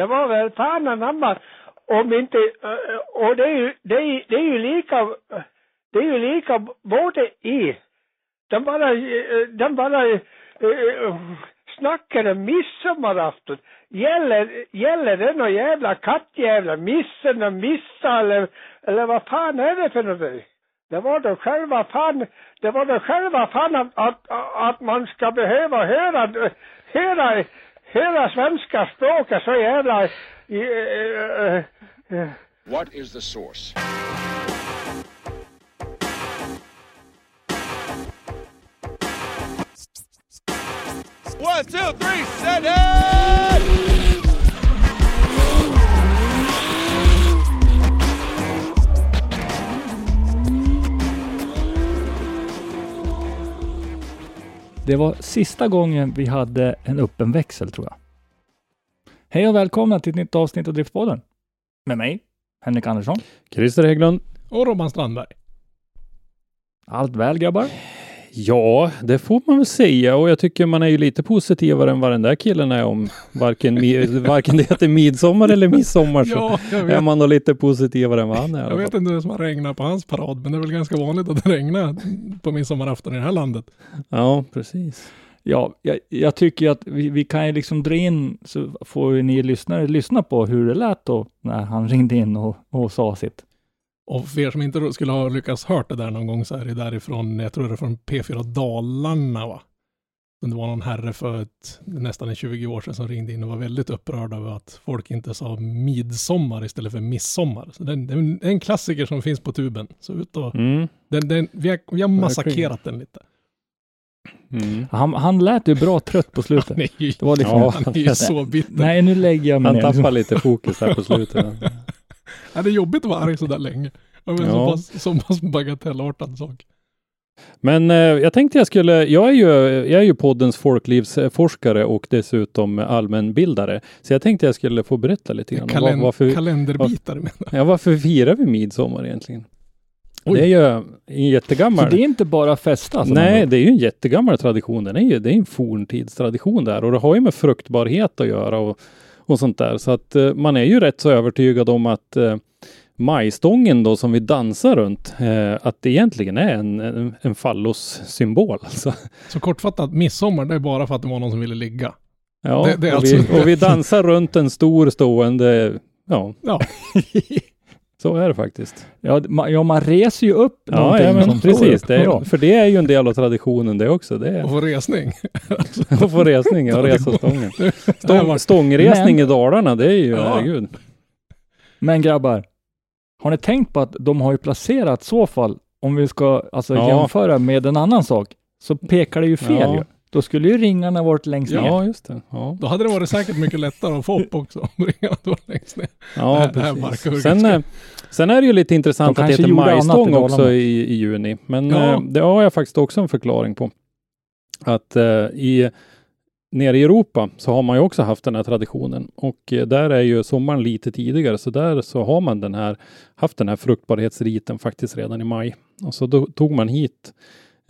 Det var väl fan anamma om inte, eh, och det är ju, det är, ju- det är ju lika, det är ju lika både i, de bara, eh, de bara snackade snackar om midsommarafton. Gäller, gäller det någon jävla kattjävla, missen och missa eller, eller vad fan är det för något? Det var då själva fan, det var då själva fan att, att, att man ska behöva höra, höra, höra svenska språket så jävla... eh, eh, eh, What is the source? One, two, three, set it! Det var sista gången vi hade en öppen växel tror jag. Hej och välkomna till ett nytt avsnitt av Driftpodden. Med mig, Henrik Andersson. Christer Hägglund. Och Robban Strandberg. Allt väl grabbar? Ja, det får man väl säga och jag tycker man är ju lite positivare än vad den där killen är om varken, varken det heter midsommar eller midsommar så Ja, jag är man nog lite positivare än vad han är. jag vet inte det som har regnat på hans parad, men det är väl ganska vanligt att det regnar på midsommarafton i det här landet. Ja, precis. Ja, jag, jag tycker att vi, vi kan ju liksom dra in så får ni lyssnare lyssna på hur det lät då när han ringde in och, och sa sitt. Och för er som inte skulle ha lyckats hört det där någon gång så är det därifrån, jag tror det är från P4 Dalarna va? Men Det var någon herre för ett, nästan en 20 år sedan som ringde in och var väldigt upprörd över att folk inte sa midsommar istället för midsommar. Så det är en, en- klassiker som finns på tuben. Så ut och, Mm. den, den, vi, har, vi har massakrerat den lite. Mm. Han, han lät ju bra trött på slutet. Han är ju, Det var liksom, Ja. han är ju så bitter. nej nu lägger jag mig Han tappar lite fokus här på slutet. Ja, det är jobbigt att vara arg så där länge. Över så, Ja. pass, så pass bagatellartad sak. Men eh, jag tänkte jag skulle, jag är ju, jag är ju poddens folklivsforskare och dessutom allmänbildare. Så jag tänkte jag skulle få berätta lite grann om var, Kalen, varför, kalenderbitare menar jag. ja, varför firar vi midsommar egentligen? Oj. Det är ju en jättegammal... Så det är inte bara festa? som Nej, det är ju en jättegammal tradition. Den är ju, det är en forntidstradition där och det har ju med fruktbarhet att göra och, och sånt där. Så att eh, man är ju rätt så övertygad om att eh, majstången då som vi dansar runt, eh, att det egentligen är en, en, en fallossymbol. Alltså. Så kortfattat, midsommar det är bara för att det var någon som ville ligga. Ja, Det- det och, alltså- vi, och vi dansar runt en stor stående, ja, Ja, så är det faktiskt. Ja, man, ja, man reser ju upp Ja, någonting ja men som står precis. upp. Det är, Ja. För det är ju en del av traditionen det också. Det är och få resning. att få resning och resa stången. Stång, stångresning Men- i Dalarna, det är ju, Ja. herregud. Men grabbar, har ni tänkt på att de har ju placerat så fall, om vi ska alltså Ja. jämföra med en annan sak, så pekar det ju fel Ja. ju. Då skulle ju ringarna varit längst ner. Ja, just det. Ja, Då hade det varit säkert mycket lättare att få upp också. om ringarna var längst ner. ja Det här- det här precis. ju Sen, eh, sen är det ju lite intressant De att det heter majstång också i, i juni. Men Ja. eh, det har jag faktiskt också en förklaring på. Att eh, i nere i Europa så har man ju också haft den här traditionen och eh, där är ju sommaren lite tidigare så där så har man den här haft den här fruktbarhetsriten faktiskt redan i maj. Och så då tog man hit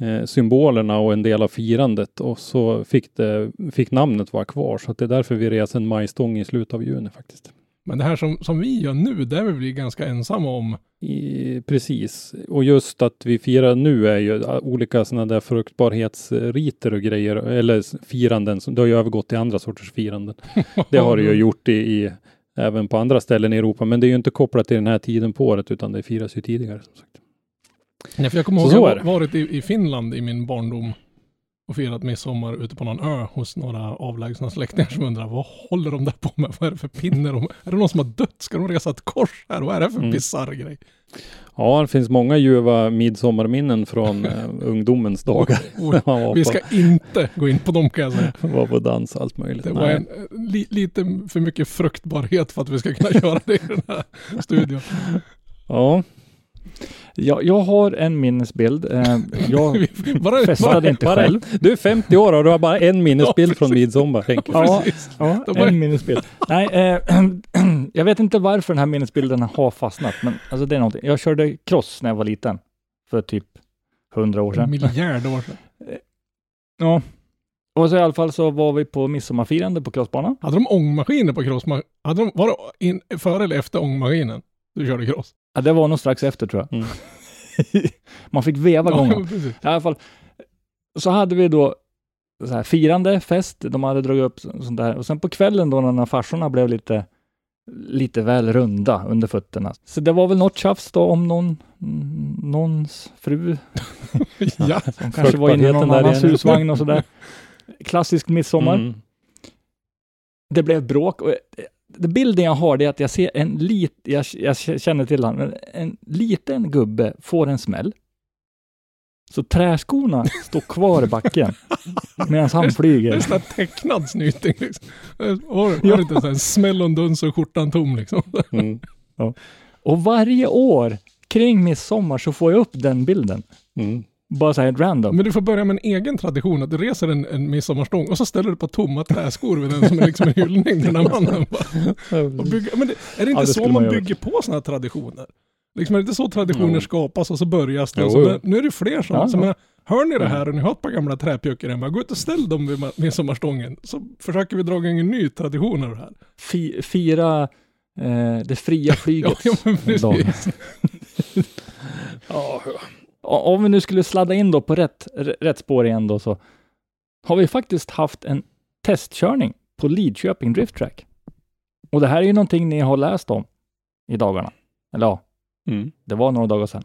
eh, symbolerna och en del av firandet och så fick, det, fick namnet vara kvar. Så det är därför vi reser en majstång i slutet av juni faktiskt. Men det här som, som vi gör nu, det är vi ganska ensamma om. I, precis, och just att vi firar nu är ju uh, olika sådana där fruktbarhetsriter och grejer, eller firanden, det har ju övergått till andra sorters firanden. Det har det ju gjort i, i, även på andra ställen i Europa, men det är ju inte kopplat till den här tiden på året, utan det firas ju tidigare. Som sagt. Nej, för jag kommer ihåg att jag har varit i, i Finland i min barndom. och firat midsommar ute på någon ö hos några avlägsna släktingar som undrar vad håller de där på med? Vad är det för pinne? De, är det någon som har dött? Ska de resa ett kors här? Vad är det för Mm. bisarr grej? Ja, det finns många ljuva midsommarminnen från eh, ungdomens dagar. Vi ska inte gå in på dem kan jag säga. var på dans och allt möjligt. Det var en, eh, li, lite för mycket fruktbarhet för att vi ska kunna göra det i den här studion. Ja, Jag, jag har en minnesbild. Eh, jag Bara, festade inte bara, själv. du är 50 år och du har bara en minnesbild Ja, från midsommar. Ja, ja var- en minnesbild. Nej, eh, jag vet inte varför den här minnesbilden har fastnat, men alltså det är någonting. Jag körde cross när jag var liten, för typ hundra år En sedan. miljard år sedan. Ja. Och så i alla fall så var vi på midsommarfirande på crossbanan. Hade de ångmaskiner på cross? Hade de, var det in, före eller efter ångmaskinen du körde cross? Ja, det var nog strax efter tror jag. Mm. Man fick veva gången. I alla fall, så hade vi då så här firande, fest, de hade dragit upp så- sånt där. Och sen på kvällen då när farsorna blev lite, lite väl runda under fötterna. Så det var väl något tjafs då om någon, någons fru ja. som kanske var inne i någon annans husvagn och sådär. Klassisk midsommar. Mm. Det blev bråk. Och, bilden jag har det är att jag ser en lit, jag, jag känner till men en liten gubbe får en smäll. Så träskorna står kvar i backen medan han Det är flyger. en tecknad snyting liksom. Var, var det inte en smäll och en duns och skjortan tom liksom? Mm. Och varje år kring midsommar så får jag upp den bilden. Mm. Bara så här random. Men du får börja med en egen tradition, att du reser en, en midsommarstång och så ställer du på tomma träskor vid den som är liksom en hyllning till den här mannen. Och bygga, men det, är det inte Ja, det så man man bygger på sådana här traditioner? Liksom är det inte så traditioner Jo. skapas och så börjas det? Jo, så, men nu är det fler som, Ja, ja. menar, hör ni det här och ni har ett par gamla träpjuckor hemma, gå ut och ställ dem vid ma- midsommarstången. Så försöker vi dra igång en ny tradition av det här. Fi, fira eh, det fria Ja, flyget. ja men precis. Ja, Om vi nu skulle sladda in då på rätt, rätt spår igen då så har vi faktiskt haft en testkörning på Lidköping Drift Track. Och det här är ju någonting ni har läst om i dagarna. Eller ja, mm. det var några dagar sedan.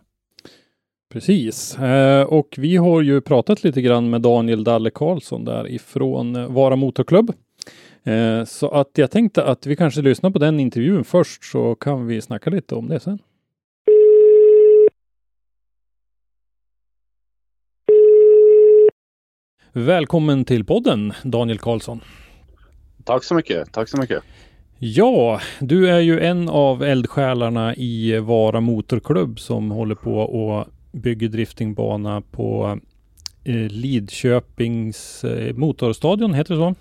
Precis. Eh, och vi har ju pratat lite grann med Daniel Dalle Karlsson där ifrån eh, Vara Motorklubb. Eh, så att jag tänkte att vi kanske lyssnar på den intervjun först så kan vi snacka lite om det sen. Välkommen till podden Daniel Karlsson. Tack så mycket. Tack så mycket. Ja, du är ju en av eldsjälarna i Vara Motorklubb som håller på och bygger driftingbana på eh, Lidköpings eh, motorstadion, heter det så?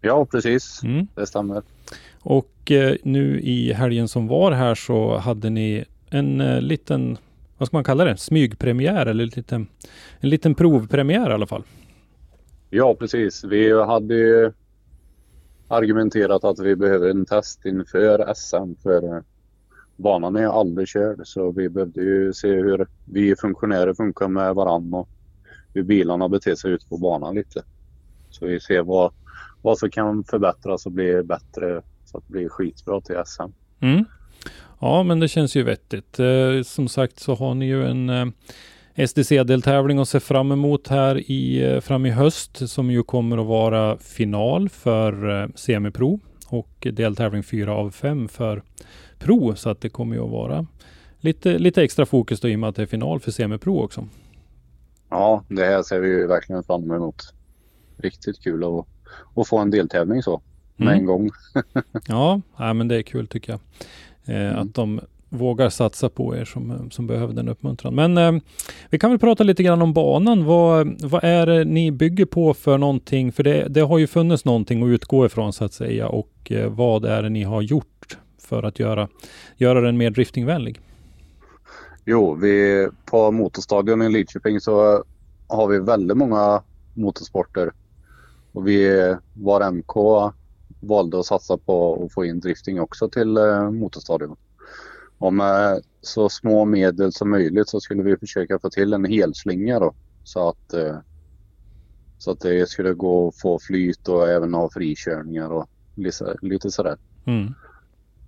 Ja, precis. Mm. Det stämmer. Och eh, nu i helgen som var här så hade ni en liten, vad ska man kalla det, smygpremiär eller en liten, en liten provpremiär i alla fall. Ja, precis. Vi hade ju argumenterat att vi behöver en test inför SM för banan är aldrig körd så vi behövde ju se hur vi funktionärer funkar med varandra och hur bilarna beter sig ute på banan lite. Så vi ser vad, vad som kan förbättras och bli bättre så att det blir skitbra till SM. Mm. Ja, men det känns ju vettigt. Eh, som sagt så har ni ju en eh, SDC-deltävling att se fram emot här i, eh, fram i höst som ju kommer att vara final för eh, semipro och deltävling 4 av 5 för pro. Så att det kommer ju att vara lite, lite extra fokus då i och med att det är final för semipro också. Ja, det här ser vi ju verkligen fram emot. Riktigt kul att, att få en deltävling så med Mm. en gång. Ja, nej, men det är kul tycker jag. Eh, Mm. Att de vågar satsa på er som, eh, som behöver den uppmuntran. Men eh, vi kan väl prata lite grann om banan. Vad, vad är det ni bygger på för någonting? För det, det har ju funnits någonting att utgå ifrån så att säga. Och eh, vad är det ni har gjort för att göra, göra den mer driftingvänlig? Jo, vi, på motorstadion i Lidköping så har vi väldigt många motorsporter. Och vi, var MK valde att satsa på att få in drifting också till eh, motorstadion. Och med så små medel som möjligt så skulle vi försöka få till en helslinga då. Så att, eh, så att det skulle gå att få flyt och även ha frikörningar och lite, lite sådär. Mm.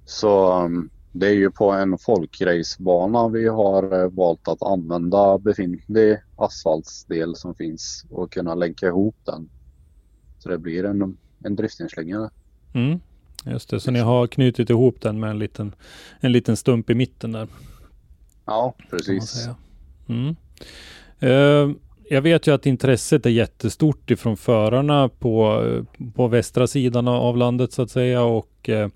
Så um, det är ju på en folkracebana vi har eh, valt att använda befintlig asfaltsdel som finns och kunna länka ihop den. Så det blir en, en driftingslinga. Mm. Just det, så ni har knutit ihop den med en liten, en liten stump i mitten där. Ja, precis. Mm. Eh, jag vet ju att intresset är jättestort ifrån förarna på, på västra sidan av landet så att säga och eh,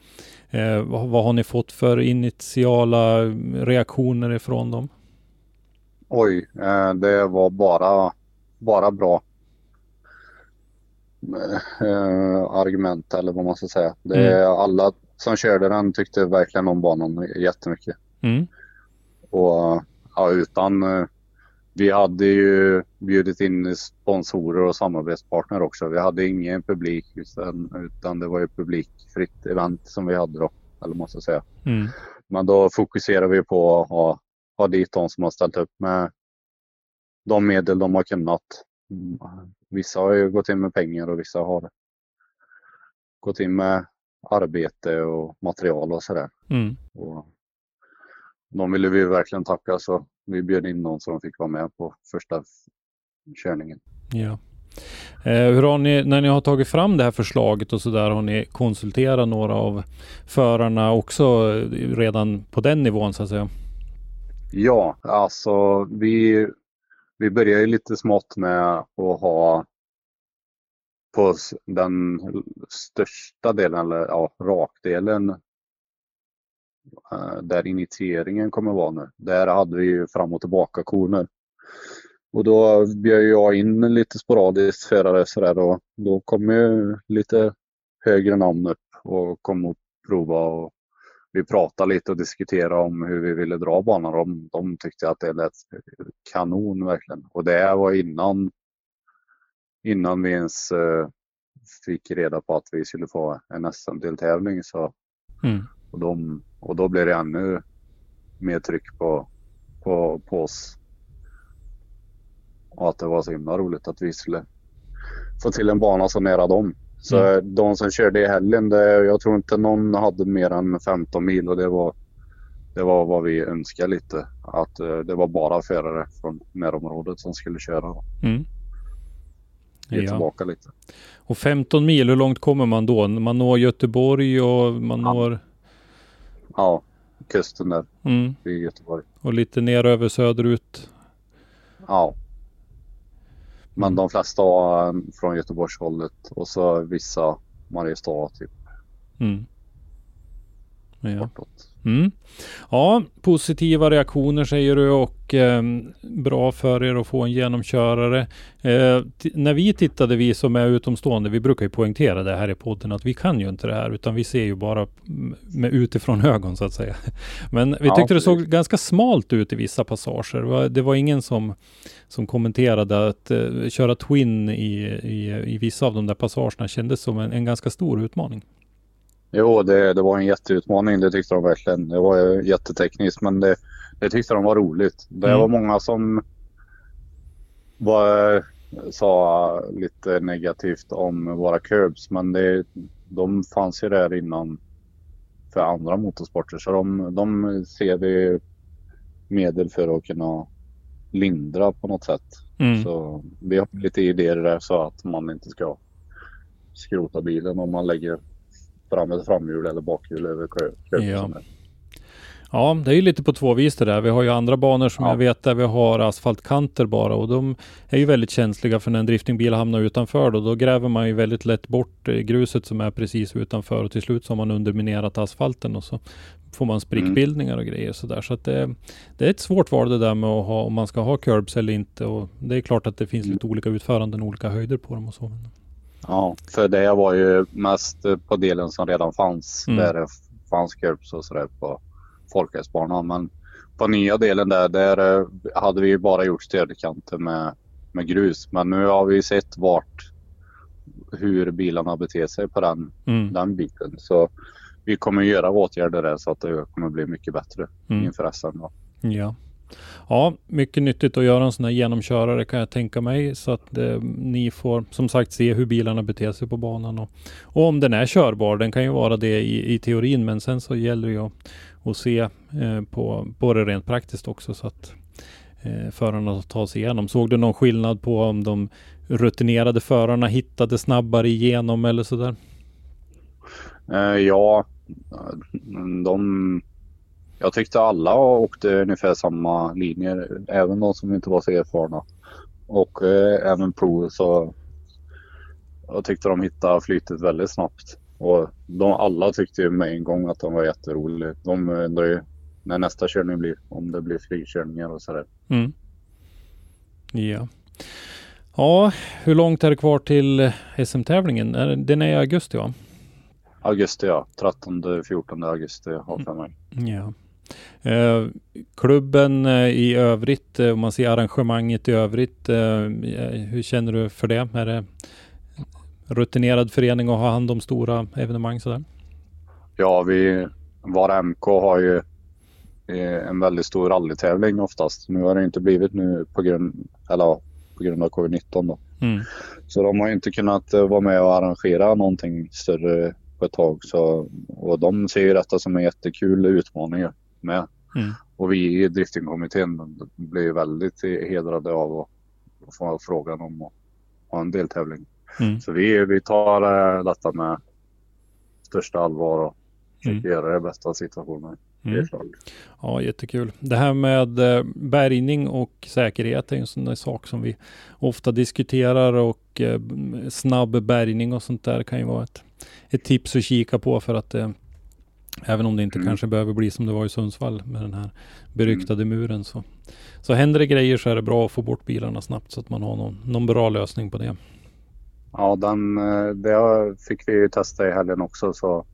eh, vad, vad har ni fått för initiala reaktioner ifrån dem? Oj, eh, det var bara, bara bra eh, argument eller vad man ska säga. Det är Alla som körde den tyckte verkligen om banan jättemycket. Mm. Och ja, utan, eh, vi hade ju bjudit in sponsorer och samarbetspartner också. Vi hade ingen publik utan, utan det var ju publikfritt event som vi hade då, eller måste säga. Mm. Men då fokuserar vi på att ha, ha dit de som har ställt upp med de medel de har kunnat. Vissa har ju gått in med pengar och vissa har gått in med arbete och material och sådär. Mm. Och de ville vi verkligen tacka så vi bjöd in någon som fick vara med på första körningen. Ja. Eh, hur har ni, när ni har tagit fram det här förslaget och så där, har ni konsulterat några av förarna också eh, redan på den nivån så att säga? Ja, alltså vi, vi började ju lite smått med att ha på den största delen, eller ja, rakdelen eh, där initieringen kommer vara nu. Där hade vi ju fram och tillbaka koner. Och då bjöd jag in lite sporadiskt förare sådär och då kom ju lite högre namn upp och kom och prova och vi pratade lite och diskuterade om hur vi ville dra banan. De, de tyckte att det lät kanon verkligen. Och det var innan, innan vi ens eh, fick reda på att vi skulle få en SM-deltävling. Så, Mm. och, de, och då blev det ännu mer tryck på, på, på oss. Och att det var så himla roligt att vi skulle få till en bana så nära dem. Så Mm. de som körde i helgen, det, jag tror inte någon hade mer än 15 mil och det var, det var vad vi önskade lite. Att eh, det var bara förare från närområdet som skulle köra Mm. ge Ja. tillbaka lite. Och 15 mil, hur långt kommer man då? Man når Göteborg och man Ja. når Ja, kusten där mm, i Göteborg. och lite ner över söderut. Ja. Men de flesta från Göteborgshållet och så vissa Mariestad typ Mm. Ja. bortåt. Mm. ja, positiva reaktioner säger du och eh, bra för er att få en genomkörare. Eh, när vi tittade, vi som är utomstående, vi brukar ju poängtera det här i podden att vi kan ju inte det här utan vi ser ju bara med utifrån ögon så att säga. Men vi Ja, tyckte det såg ganska smalt ut i vissa passager. Det var, det var ingen som, som kommenterade att eh, köra Twin i, i, i vissa av de där passagerna kändes som en, en ganska stor utmaning. Jo, det, det var en jätteutmaning. Det tyckte de verkligen. Det var jättetekniskt, men det, det tyckte de var roligt. Det Mm. var många som var, sa lite negativt om våra curbs, men det, de fanns ju där innan för andra motorsporter. Så de, de ser det medel för att kunna lindra på något sätt. Mm. Så vi har lite idéer där så att man inte ska skrota bilen om man lägger fram ett framhjul eller bakhjul över kö- Ja. Ja, det är ju lite på två vis det där. Vi har ju andra banor som Ja. jag vet där vi har asfaltkanter bara och de är ju väldigt känsliga för när en driftingbil hamnar utanför då. Då gräver man ju väldigt lätt bort eh, gruset som är precis utanför och till slut så har man underminerat asfalten och så får man sprickbildningar och grejer sådär. Så att det, det är ett svårt val det där med att ha, om man ska ha curbs eller inte och det är klart att det finns lite olika utföranden och olika höjder på dem och så. Ja, för det var ju mest på delen som redan fanns. Mm. Där det fanns curbs och sådär på folkhästbanan. Men på nya delen där, där eh, hade vi ju bara gjort stödkanter med, med grus. Men nu har vi sett vart hur bilarna beter sig på den, Mm. den biten. Så vi kommer göra åtgärder där så att det kommer bli mycket bättre Mm. inför SM. Då. Ja. Ja, mycket nyttigt att göra en sån här genomkörare kan jag tänka mig så att eh, ni får som sagt se hur bilarna beter sig på banan och, och om den är körbar. Den kan ju vara det i, i teorin, men sen så gäller det ju att, att se eh, på, på det rent praktiskt också så att eh, förarna tar sig igenom. Såg du någon skillnad på om de rutinerade förarna hittade snabbare igenom eller sådär? Eh, ja, de... Jag tyckte alla åkte ungefär samma linjer, även de som inte var så erfarna. Och eh, även Pro så jag tyckte de hittade flytet väldigt snabbt. Och de alla tyckte med en gång att de var jätteroliga. De undrar ju när nästa körning blir, om det blir flygkörningar och sådär. Mm. Ja. Ja, hur långt är det kvar till SM-tävlingen? Den är i augusti va? Augusti ja, 13-14 augusti har för mig. Ja. Eh, klubben eh, i övrigt, eh, om man ser arrangemanget i övrigt, hur känner du för det? Är det rutinerad förening att ha hand om stora evenemang sådär? Ja, vi, Vara MK har ju en väldigt stor rallytävling oftast. Nu har det inte blivit nu på grund, eller, på grund av covid-19 då. Mm. Så de har inte kunnat vara med och arrangera någonting större på ett tag. Så, och de ser ju detta som en jättekul utmaning med. Mm. Och vi i driftingkommittén blir väldigt hedrade av att, få frågan om att ha en deltävling. Mm. Så vi, vi tar äh, detta med största allvar och försöker Mm. göra det bästa av situationen. Det Mm. Ja, jättekul. Det här med eh, bärgning och säkerhet är en sån där sak som vi ofta diskuterar och eh, snabb bärgning och sånt där kan ju vara ett, ett tips att kika på för att eh, även om det inte Mm. kanske behöver bli som det var i Sundsvall med den här beryktade muren så, så händer det grejer så är det bra att få bort bilarna snabbt så att man har någon, någon bra lösning på det. Ja, den, eh, det fick vi ju testa i helgen också. Så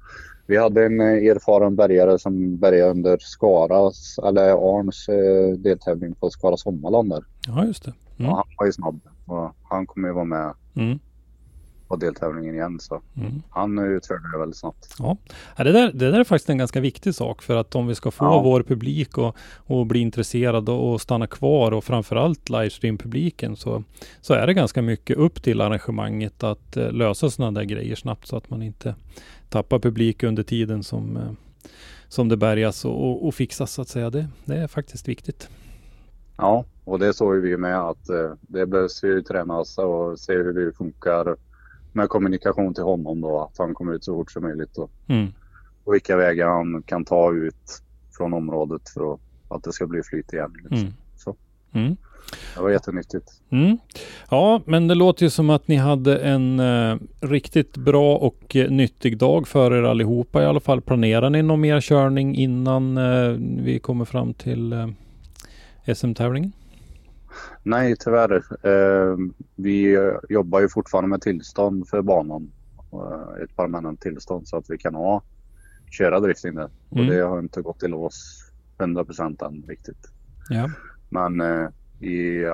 vi hade en eh, erfaren bärgare som bärgade under Skaras, eller Arns eh, deltävling på Skara Sommarland där. Ja, just det. Mm. han var ju snabb och han kommer ju vara med Mm. På deltävlingen igen. Så Mm. han utförde det väldigt snabbt. Ja, det där, det där är faktiskt en ganska viktig sak för att om vi ska få Ja. vår publik och, och bli intresserad och, och stanna kvar och framförallt livestream-publiken så, så är det ganska mycket upp till arrangemanget att eh, lösa sådana där grejer snabbt så att man inte tappar publik under tiden som, eh, som det bärgas och, och, och fixas så att säga. Det, det är faktiskt viktigt. Ja, och det såg vi med att eh, det behövs ju tränas och se hur det funkar med kommunikation till honom då. Att han kommer ut så fort som möjligt och, Mm. och vilka vägar han kan ta ut från området för att, att det ska bli flyt igen. Liksom. Mm. Så. Mm. Det var jättenyttigt. Mm. Ja, men det låter ju som att ni hade en eh, riktigt bra och eh, nyttig dag för er allihopa i alla fall. Planerar ni någon mer körning innan eh, vi kommer fram till eh, SM-tävlingen? Nej, tyvärr. Eh, vi jobbar ju fortfarande med tillstånd för banan. Eh, ett permanent tillstånd så att vi kan ha köra drifting där. Och Mm. det har inte gått i lås 100% än riktigt. Ja. Men eh, i,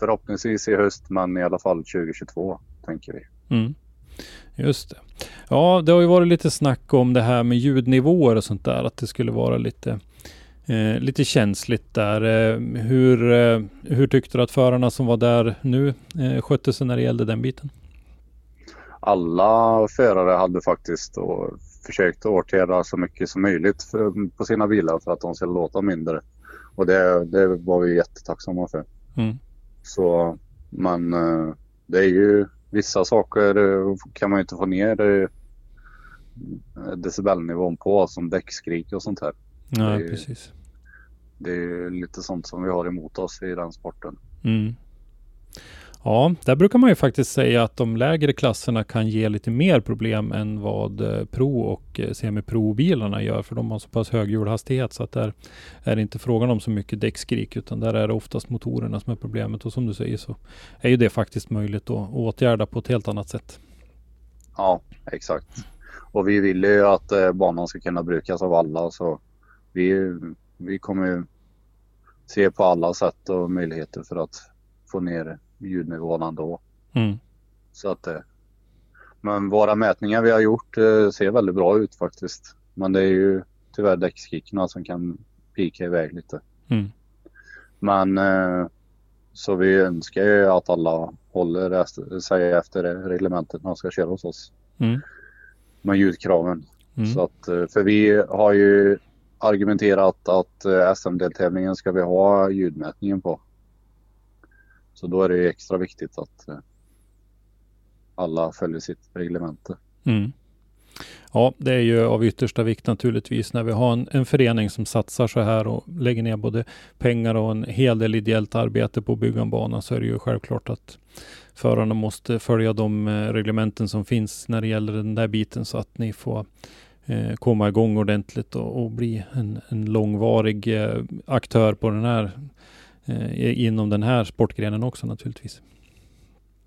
förhoppningsvis i höst, men i alla fall 2022 tänker vi. Mm. Just det. Ja, det har ju varit lite snack om det här med ljudnivåer och sånt där, att det skulle vara lite Eh, lite känsligt där. Eh, hur, eh, hur tyckte du att förarna som var där nu eh, skötte sig när det gällde den biten? Alla förare hade faktiskt försökt åtgärda så mycket som möjligt för, på sina bilar för att de skulle låta mindre. Och det, det var vi jättetacksamma för. Mm. Så, men eh, det är ju vissa saker eh, kan man ju inte få ner eh, decibelnivån på som däckskrik och sånt här. Ja, Det är- precis. Det är lite sånt som vi har emot oss i den sporten. Mm. Ja, där brukar man ju faktiskt säga att de lägre klasserna kan ge lite mer problem än vad eh, Pro och eh, Semi-Pro-bilarna gör, för de har så pass hög hjulhastighet så att där är det inte frågan om så mycket däckskrik, utan där är det oftast motorerna som är problemet. Och som du säger så är ju det faktiskt möjligt att åtgärda på ett helt annat sätt. Ja, exakt. Och vi vill ju att eh, banan ska kunna brukas av alla så vi, vi kommer se på alla sätt och möjligheter för att få ner ljudnivån ändå. Mm. Så att, eh, men våra mätningar vi har gjort eh, ser väldigt bra ut faktiskt. Men det är ju tyvärr däckskrickorna som kan pika iväg lite. Mm. Men eh, så vi önskar ju att alla håller sig efter reglementet när de ska köra hos oss. Mm. Med ljudkraven. Mm. Så att, för vi har ju argumenterat att eh, SM-deltävlingen ska vi ha ljudmätningen på. Så då är det ju extra viktigt att eh, alla följer sitt reglemente. Mm. Ja, det är ju av yttersta vikt naturligtvis när vi har en, en förening som satsar så här och lägger ner både pengar och en hel del ideellt arbete på att bygga en bana så är det ju självklart att förarna måste följa de eh, reglementen som finns när det gäller den där biten så att ni får eh, komma igång ordentligt och, och bli en, en långvarig eh, aktör på den här eh, inom den här sportgrenen också naturligtvis.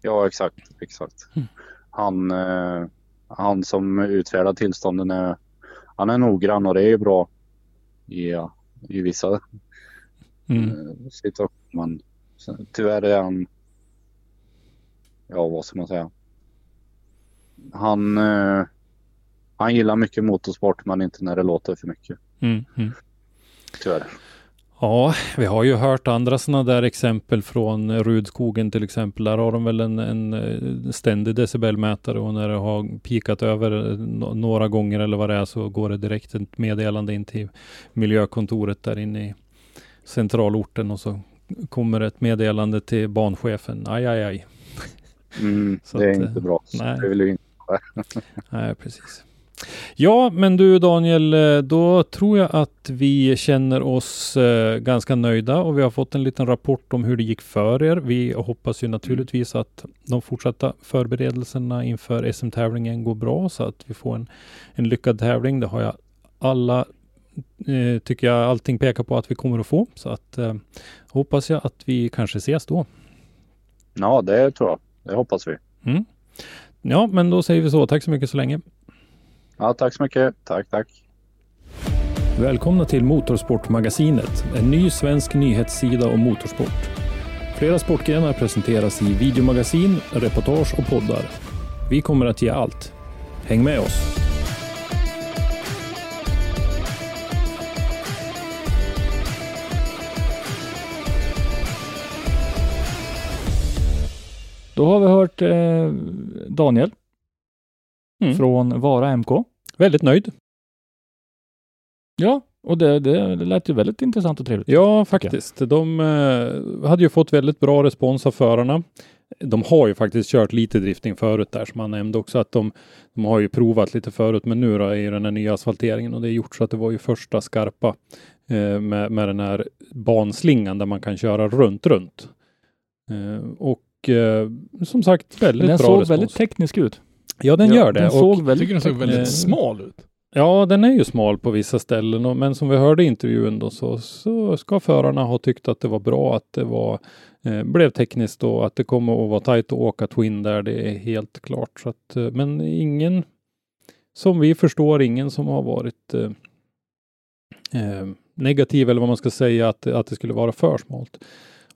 Ja, exakt. exakt. Mm. Han, han som utfärdar tillstånden är, han är noggrann och det är ju bra i, i vissa Mm. situationer. Men tyvärr är han, ja vad ska man säga. Han, han gillar mycket motorsport men inte när det låter för mycket. Mm. Mm. Tyvärr. Ja, vi har ju hört andra sådana där exempel från Rudskogen till exempel. Där har de väl en, en eh, ständig decibelmätare och när det har pikat över eh, några gånger eller vad det är så går det direkt ett meddelande in till miljökontoret där inne i centralorten och så kommer ett meddelande till banchefen. Aj, aj, aj. Mm, det är att, inte eh, bra. nej. Det vill vi inte. Nej, precis. Ja, men du Daniel, eh, då tror jag att vi känner oss eh, ganska nöjda och vi har fått en liten rapport om hur det gick för er. Vi hoppas ju naturligtvis att de fortsatta förberedelserna inför SM-tävlingen går bra så att vi får en, en lyckad tävling. Det har jag alla, eh, tycker jag allting pekar på att vi kommer att få. Så att eh, hoppas jag att vi kanske ses då. Ja, det tror jag. Det hoppas vi. Ja, men då säger vi så. Tack så mycket så länge. Ja, tack så mycket. Tack, tack. Välkomna till Motorsportmagasinet, en ny svensk nyhetssida om motorsport. Flera sportgrenar presenteras i videomagasin, reportage och poddar. Vi kommer att ge allt. Häng med oss! Då har vi hört eh, Daniel Mm. från Vara MK. Väldigt nöjd. Ja, och det, det, lät ju väldigt intressant och trevligt. Ja, faktiskt. De eh, hade ju fått väldigt bra respons av förarna. De har ju faktiskt kört lite drifting förut där som han nämnde också att de, de har ju provat lite förut men nu då i den här nya asfalteringen och det är gjort så att det var ju första skarpa eh, med, med den här banslingan där man kan köra runt runt. Eh, och eh, som sagt väldigt den bra såg respons. väldigt teknisk ut. Ja den Ja, gör det. Den och, såg väldigt tycker den såg väldigt eh, smal ut. Ja, den är ju smal på vissa ställen, och, men som vi hörde i intervjun då så, så ska förarna ha tyckt att det var bra att det var, eh, blev tekniskt och att det kommer att vara tajt att åka Twin där, det är helt klart. Så att, eh, men ingen, som vi förstår, ingen som har varit eh, eh, negativ eller vad man ska säga att, att det skulle vara för smalt.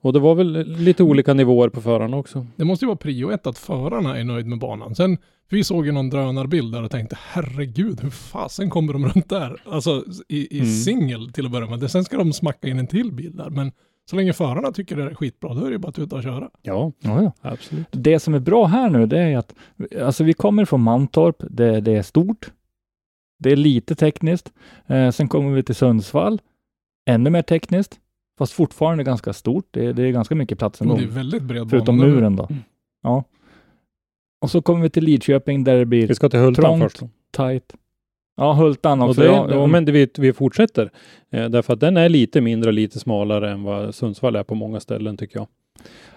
Och det var väl lite olika nivåer på förarna också. Det måste ju vara prio ett att förarna är nöjd med banan. Sen, vi såg ju någon drönarbild där och tänkte herregud, hur fasen kommer de runt där? Alltså i, i Mm. singel till att börja med. Sen ska de smacka in en till bil där. Men så länge förarna tycker det är skitbra, då är det ju bara att tuta och köra. Ja, Ja, ja. absolut. Det som är bra här nu, det är att alltså vi kommer från Mantorp. Det, det är stort. Det är lite tekniskt. Eh, sen kommer vi till Sundsvall. Ännu mer tekniskt. Fast fortfarande ganska stort. Det, det är ganska mycket plats ändå. Det är väldigt bred Förutom bana. muren då. Mm. Ja. Och så kommer vi till Lidköping där det blir Vi ska till Hultan Trångt. först. tight. Ja, Hultan Och också. det, ja, ja, men det, vi, vi fortsätter. Eh, därför att den är lite mindre och lite smalare än vad Sundsvall är på många ställen tycker jag.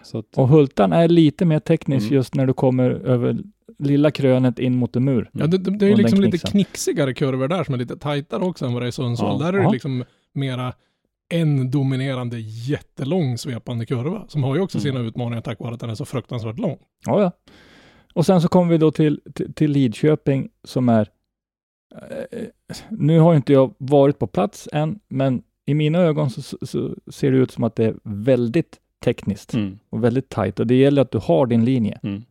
Så att, Och Hultan är lite mer teknisk Mm. just när du kommer över lilla krönet in mot en mur. Ja, det, det, det är ju liksom lite knixigare kurvor där som är lite tajtare också än vad det är i Sundsvall. Ja. Där är det liksom mera en dominerande jättelång svepande kurva. Som har ju också Mm. sina utmaningar tack vare att den är så fruktansvärt lång. Ja, ja. Och sen så kommer vi då till, till, till Lidköping som är eh, nu har inte jag varit på plats än, men i mina ögon så, så, så ser det ut som att det är väldigt tekniskt mm, och väldigt tajt och det gäller att du har din linje. mm.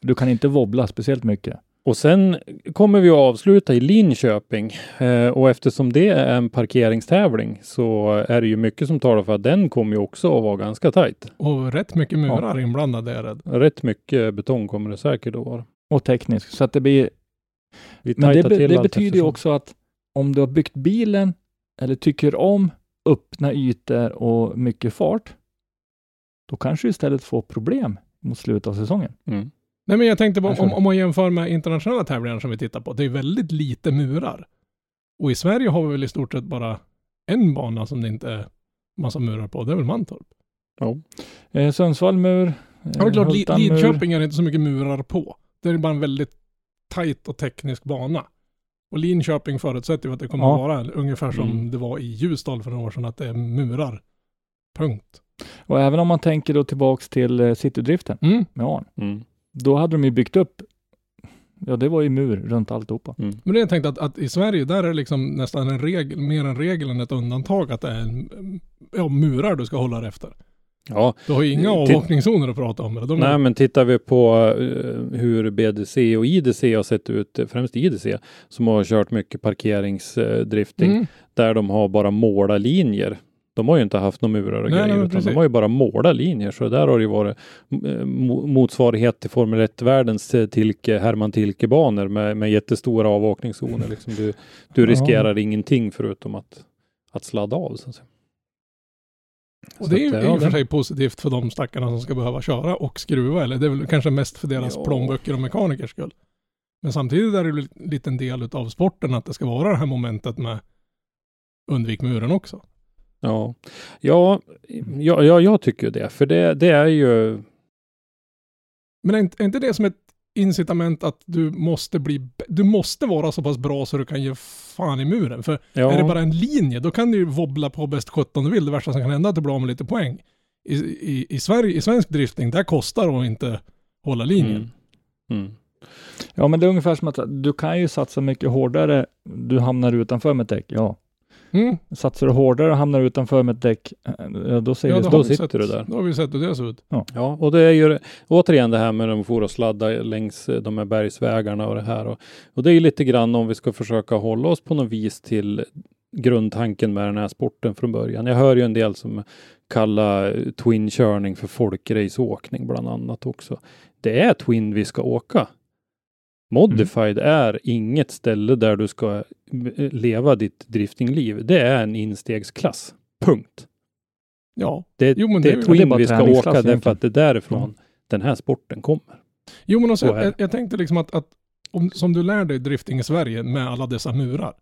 Du kan inte wobbla speciellt mycket. Och sen kommer vi att avsluta i Linköping eh, och eftersom det är en parkeringstävling så är det ju mycket som talar för att den kommer ju också att vara ganska tajt. Och rätt mycket murar inblandade är rädd. Rätt mycket betong kommer det säkert att vara. Och teknisk. Så att det blir... Vi Men det, be, till det betyder ju också att om du har byggt bilen eller tycker om öppna ytor och mycket fart, då kanske du istället får problem mot slutet av säsongen. Mm. Nej men jag tänkte på, om, om man jämför med internationella tävlingar som vi tittar på, det är väldigt lite murar. Och i Sverige har vi väl i stort sett bara en bana som det inte är massa murar på, det är väl Mantorp. Eh, Sundsvall mur. Eh, Ja, det är klart, Li- Hultan, mur. Lidköping är det inte så mycket murar på. Det är bara en väldigt tajt och teknisk bana. Och Linköping förutsätter ju att det kommer Ja. att vara ungefär som Mm. det var i Ljusdal för några år sedan, att det är murar. Punkt. Och även om man tänker då tillbaks till eh, citydriften Mm. med Arn. Mm. Då hade de ju byggt upp, ja det var ju mur runt alltihopa. Mm. Men det jag tänkte att, att i Sverige, där är det liksom nästan en regel, mer en regel än ett undantag att det är en, ja, murar du ska hålla dig efter. Ja, Du har ju inga avåkningszoner att prata om. eller? De är, Nej, men tittar vi på eh, hur BDC och IDC har sett ut, främst IDC, som har kört mycket parkeringsdrifting, Mm. där de har bara målarlinjer. De har ju inte haft några murar och Nej, nej, grejer, men utan de har ju bara målarlinjer. Så där har det ju varit eh, mo- motsvarighet till Formel 1-världens eh, Tilke, Herman Tilke-banor med, med jättestora avåkningszoner. Liksom du, du Ja. riskerar ingenting förutom att, att sladda av. Så att säga. och det är ju att, i ja, och för sig positivt för de stackarna som ska behöva köra och skruva. Eller det är väl kanske mest för deras Ja. plånböcker och mekanikers skull. Men samtidigt är det väl en liten del av sporten att det ska vara det här momentet med undvik muren också. Ja, ja, ja, ja jag tycker det. För det, det är ju Men är inte, är inte det som ett incitament att du måste bli, du måste vara så pass bra så du kan ge fan i muren. För Ja, är det bara en linje, då kan du ju wobbla på bäst 17 du vill. Det värsta som kan hända är att du blir av med lite poäng. I, i, i, Sverige, I svensk drifting, där kostar det att inte hålla linjen. mm. Mm. Ja men det är ungefär som att du kan ju satsa mycket hårdare, du hamnar utanför med däck, ja. Mm. Satsar du hårdare och hamnar utanför med ett däck, eh, ja, då säger Ja, då, då har vi sitter sett, du där. Då har vi sett hur det ser ut. Ja, och det är ju återigen det här med de får och sladda längs eh, de här bergsvägarna och det här. Och, och det är ju lite grann om vi ska försöka hålla oss på något vis till grundtanken med den här sporten från början. Jag hör ju en del som kallar eh, twin-körning för folkraceåkning bland annat också. Det är twin vi ska åka. Modified är inget ställe där du ska eh, leva ditt driftingliv. Det är en instegsklass. Punkt. Ja. Det, Jo, men det det är det är vi ska åka därför att det är därifrån Mm. den här sporten kommer. Jo men också, Så är det. jag, jag tänkte liksom att, att om, som du lär dig drifting i Sverige med alla dessa murar.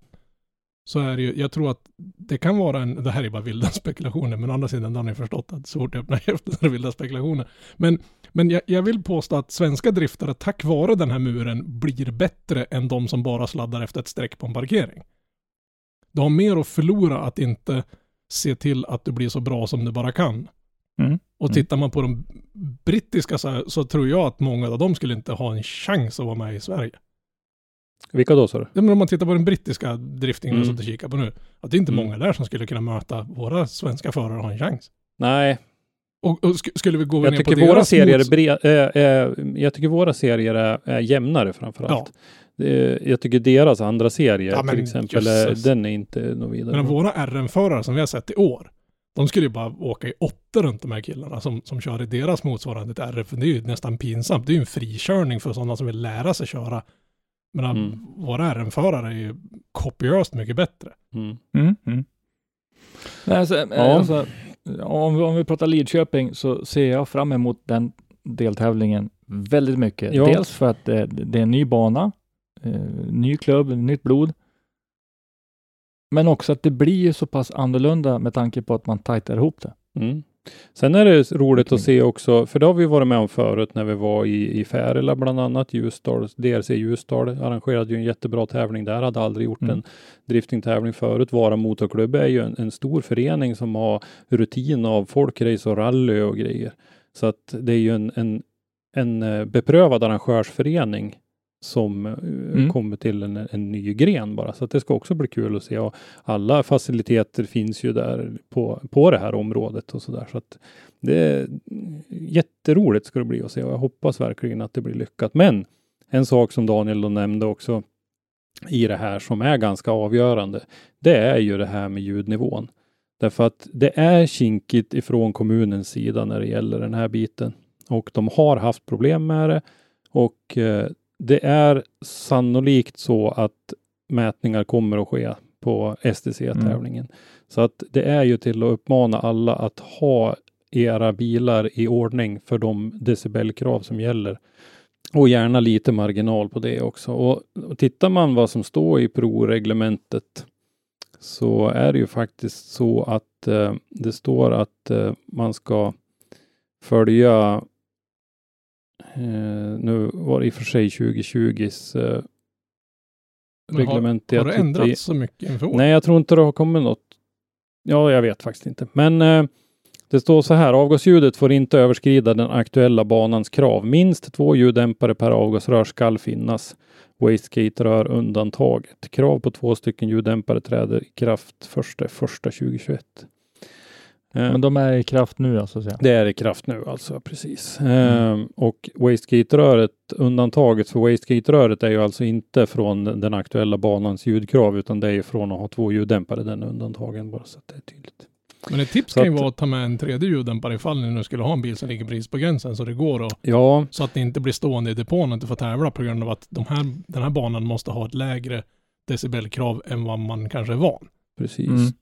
Så är det ju, jag tror att det kan vara en, det här är bara vilda spekulationer, men å andra sidan har ni förstått att så fort jag öppnar käften är det vilda spekulationer. Men, men jag, jag vill påstå att svenska driftare tack vare den här muren blir bättre än de som bara sladdar efter ett streck på en parkering. Du har mer att förlora att inte se till att du blir så bra som du bara kan. Mm. Och Mm. tittar man på de brittiska så, här, så tror jag att många av dem skulle inte ha en chans att vara med i Sverige. Vilka då sa du? Ja, men om man tittar på den brittiska driftingen Mm. vi suttit och på nu. Att det är inte Mm. många där som skulle kunna möta våra svenska förare och ha en chans. Nej, Och, och sk- skulle vi gå jag ner på tycker våra deras serier är, bre- är, är, jag tycker våra serier är, är jämnare framförallt. Det- Jag tycker deras andra serie Ja, till exempel, är, jösses. den är inte något vidare. Men våra RM-förare som vi har sett i år, de skulle ju bara åka i åtta runt de här killarna som, som kör i deras motsvarande till RF. Det är ju nästan pinsamt. Det är ju en frikörning för sådana som vill lära sig köra. Men Mm. våra RM-förare är ju kopiöst mycket bättre. Mm. Mm, mm. Nej, alltså, Ja. ja. alltså, om, vi, om vi pratar Lidköping så ser jag fram emot den deltävlingen väldigt mycket. Ja. Dels för att det, det är en ny bana, eh, ny klubb, nytt blod. Men också att det blir ju så pass annorlunda med tanke på att man tajtar ihop det. Mm. Sen är det roligt Okej. att se också, för det har vi varit med om förut när vi var i, i Färila bland annat, Ljusdal, DRC Ljusdal arrangerade ju en jättebra tävling där, hade aldrig gjort Mm. en driftingtävling förut. Vara Motorklubb är ju en, en stor förening som har rutin av folkrace och rally och grejer. Så att det är ju en, en, en eh, beprövad arrangörsförening som eh, Mm. kommer till en, en ny gren bara. Så det ska också bli kul att se. Och alla faciliteter finns ju där på, på det här området och så där. Så att det är jätteroligt ska det bli att se och jag hoppas verkligen att det blir lyckat. Men en sak som Daniel då nämnde också i det här som är ganska avgörande, det är ju det här med ljudnivån. Därför att det är kinkigt ifrån kommunens sida när det gäller den här biten. Och de har haft problem med det. Och eh, det är sannolikt så att mätningar kommer att ske på STC-tävlingen. Så att det är ju till att uppmana alla att ha era bilar i ordning för de decibelkrav som gäller. Och gärna lite marginal på det också. Och, och tittar man vad som står i proreglementet så är det ju faktiskt så att eh, det står att eh, man ska följa eh, nu var det i och för sig 2020s eh, Men reglement. Har, har det tittar i- ändrats så mycket inför år? Nej, jag tror inte det har kommit något. Ja, jag vet faktiskt inte. Men eh, det står så här. Avgasljudet får inte överskrida den aktuella banans krav. Minst två ljuddämpare per avgasrör skall finnas. Wastegate-rör undantaget. Krav på två stycken ljuddämpare träder i kraft första första 2021. Eh, Men de är i kraft nu alltså, så att säga. det är i kraft nu alltså, precis. Ehm, och Wastegate-röret, undantaget för Wastegate-röret är ju alltså inte från den aktuella banans ljudkrav, utan det är ju från att ha två ljuddämpare, den är undantagen, bara så att det är tydligt. Men ett tips Så kan ju att- vara att ta med en tredje ljuddämpare ifall ni nu skulle ha en bil som ligger precis på gränsen så det går och Ja, så att ni inte blir stående i depån och inte får tävla på grund av att de här, den här banan måste ha ett lägre decibelkrav än vad man kanske är van. precis. Mm.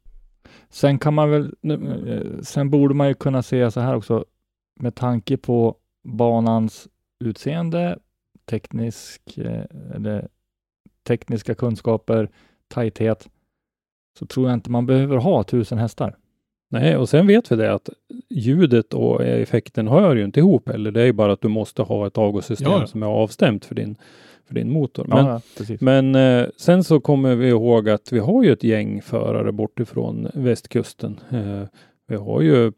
Sen kan man väl, eh, sen borde man ju kunna säga så här också, med tanke på banans utseende, teknisk, eh, eller tekniska kunskaper, tajthet, så tror jag inte man behöver ha tusen hästar. Nej, och sen vet vi det att ljudet och effekten hör ju inte ihop heller. Det är ju bara att du måste ha ett avgassystem Ja. som är avstämt för din, för din motor. Men, ja. Men eh, sen så kommer vi ihåg att vi har ju ett gäng förare bortifrån västkusten. Eh, vi har ju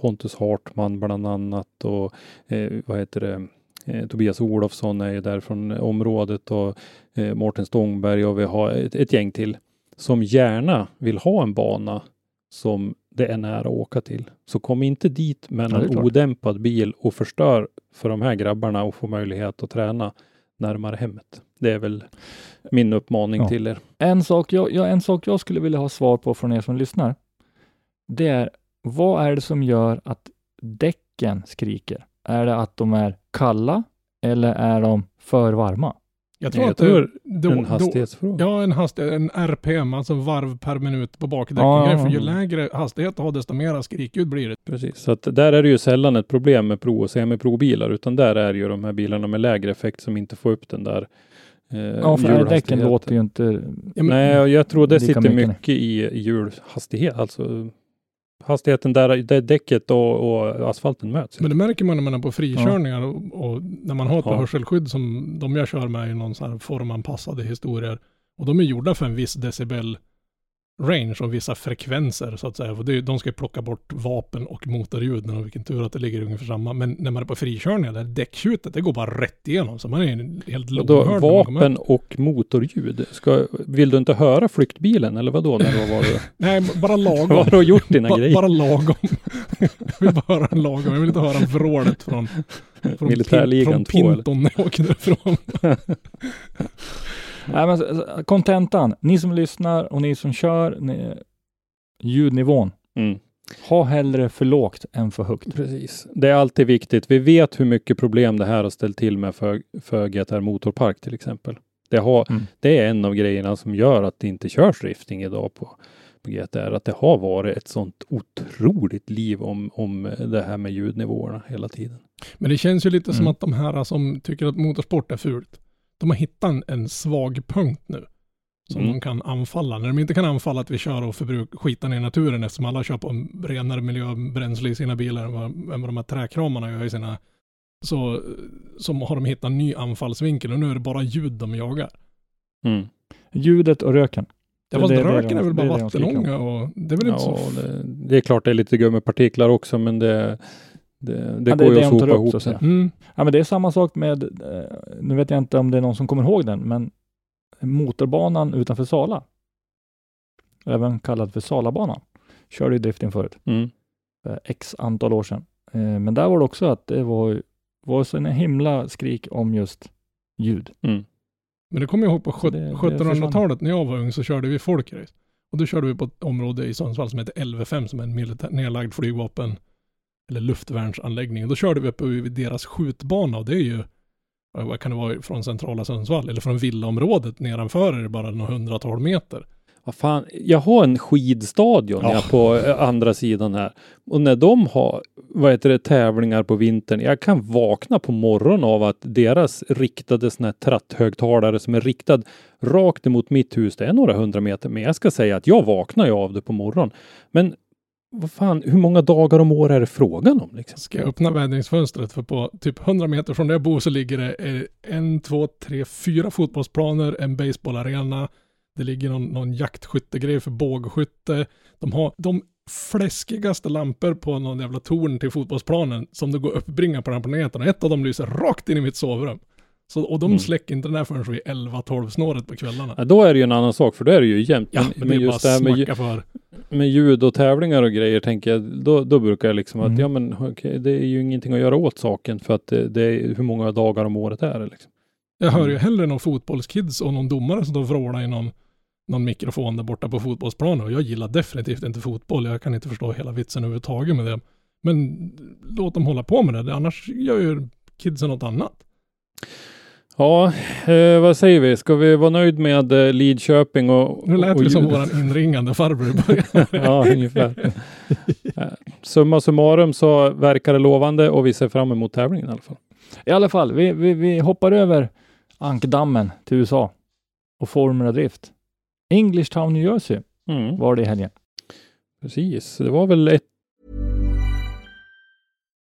Pontus Hartman bland annat och eh, vad heter det? Eh, Tobias Olofsson är ju där från området och eh, Mårten Stångberg och vi har ett, ett gäng till som gärna vill ha en bana som det är nära att åka till. Så kom inte dit med Ja, någon klart. odämpad bil och förstör för de här grabbarna och få möjlighet att träna närmare hemmet. Det är väl min uppmaning Ja. till er. En sak, jag, ja, en sak jag skulle vilja ha svar på från er som lyssnar, det är vad är det som gör att däcken skriker? Är det att de är kalla eller är de för varma? Jag tror Jag att tror det, då, en då, hastighetsfråga. Ja, en hastighet, en RPM, alltså varv per minut på bakdäcken. Ja, För ju lägre hastighet du har, desto mera skrikljud blir det. Precis, så att där är det ju sällan ett problem med pro och semiprobilar, utan där är det ju de här bilarna med lägre effekt som inte får upp den där eh, Ja, för däcken låter ju inte... Ja, men- Nej, och jag tror det sitter mycket. mycket i i hjulhastighet, alltså hastigheten där, där däcket och, och asfalten möts. Men det märker man när man är på frikörningar och, och när man har ett Ja. hörselskydd som de jag kör med i någon sån här formanpassade historier. Och de är gjorda för en viss decibel range och vissa frekvenser så att säga. För det, de ska ju plocka bort vapen och motorljud och vilken tur att det ligger ungefär samma. Men när man är på frikörningar, där däcktjutet, det går bara rätt igenom. Så man är helt kommer vapen och motorljud. Ska, vill du inte höra flyktbilen eller vad då? När du varit, Nej, bara lagom. vad har du gjort dina Ba- grejer? Bara lagom. jag vill bara höra en lagom. Jag vill inte höra vrålet från, från, Militärligan pin, från? Pinton när jag åker därifrån. Nej, men s- kontentan, ni som lyssnar och ni som kör, ni, ljudnivån, Mm. ha hellre för lågt än för högt. Precis. Det är alltid viktigt. Vi vet hur mycket problem det här har ställt till med för, för GTR Motorpark till exempel. Det, har, Mm. det är en av grejerna som gör att det inte körs drifting idag på, på GTR. Att det har varit ett sånt otroligt liv om, om det här med ljudnivåerna hela tiden. Men det känns ju lite som Mm. att de här som tycker att motorsport är fult, de har hittat en, en svag punkt nu. Som Mm. de kan anfalla. När de inte kan anfalla att vi kör och förbrukar skiten i naturen eftersom alla kör på en renare miljöbränsle i sina bilar än vad, än vad de här träkramarna gör i sina. Så, så har de hittat en ny anfallsvinkel och nu är det bara ljud de jagar. Mm. Ljudet och röken. Ja, Det- fast röken det- är väl bara vattenånga och det är väl inte Ja, så... det, det är klart det är lite gummipartiklar också men det, det, det Ja, går ju det att sopa upp, så ihop att säga. det. Mm. Ja, men det är samma sak med, eh, nu vet jag inte om det är någon som kommer ihåg den, men motorbanan utanför Sala, även kallad för Salabanan, körde ju drifting förut, Mm. för x antal år sedan. Eh, Men där var det också att det var, var så en himla skrik om just ljud. Men det kommer jag ihåg på Så det- det 1700-talet när jag var ung så körde vi folkrace. Och då körde vi på ett område i Sundsvall som heter LV5 som är en nedlagd flygvapen eller luftvärnsanläggning. Och då körde vi uppe vid deras skjutbana och det är ju vad kan det vara från centrala Sundsvall eller från villaområdet nedanför är det bara några hundratal meter. Vad fan, jag har en skidstadion Ja. på eh, andra sidan här. Och när de har, vad heter det, tävlingar på vintern. Jag kan vakna på morgonen av att deras riktade såna här tratthögtalare som är riktad rakt emot mitt hus, det är några hundra meter. Men jag ska säga att jag vaknar ju av det på morgonen. Men vad fan, hur många dagar om året är det frågan om? Liksom? Ska jag öppna vädringsfönstret för på typ 100 meter från där jag bor så ligger det eh, en, två, tre, fyra fotbollsplaner, en baseballarena. Det ligger någon, någon jaktskyttegrej för bågskytte. De har de fläskigaste lampor på någon jävla torn till fotbollsplanen som det går att uppbringa på den här planeten. Och ett av dem lyser rakt in i mitt sovrum. Så, och de Mm. släcker inte den där förrän vid 11-12 snåret på kvällarna. Ja, då är det ju en annan sak, för då är det ju jämnt. Ja, men, är just det här med, för. med ljud och tävlingar och grejer tänker jag, då, då brukar jag liksom att Mm. ja men okej, det är ju ingenting att göra åt saken för att det, det är hur många dagar om året är det liksom. Jag hör ju hellre någon fotbollskids och någon domare som och vrålar i någon, någon mikrofon där borta på fotbollsplanen. Och jag gillar definitivt inte fotboll. Jag kan inte förstå hela vitsen överhuvudtaget med det. Men låt dem hålla på med det. Annars gör ju kidsen något annat. Ja, eh, vad säger vi? Ska vi vara nöjd med eh, Lidköping och... Nu lät och vi som våran inringande farbror i början. ja, ungefär. Eh, Summa summarum så verkar det lovande och vi ser fram emot tävlingen i alla fall. I alla fall, vi, vi, vi hoppar över ankdammen till USA och Formula Drift. English Town, New Jersey Mm, var det i helgen. precis, det var väl ett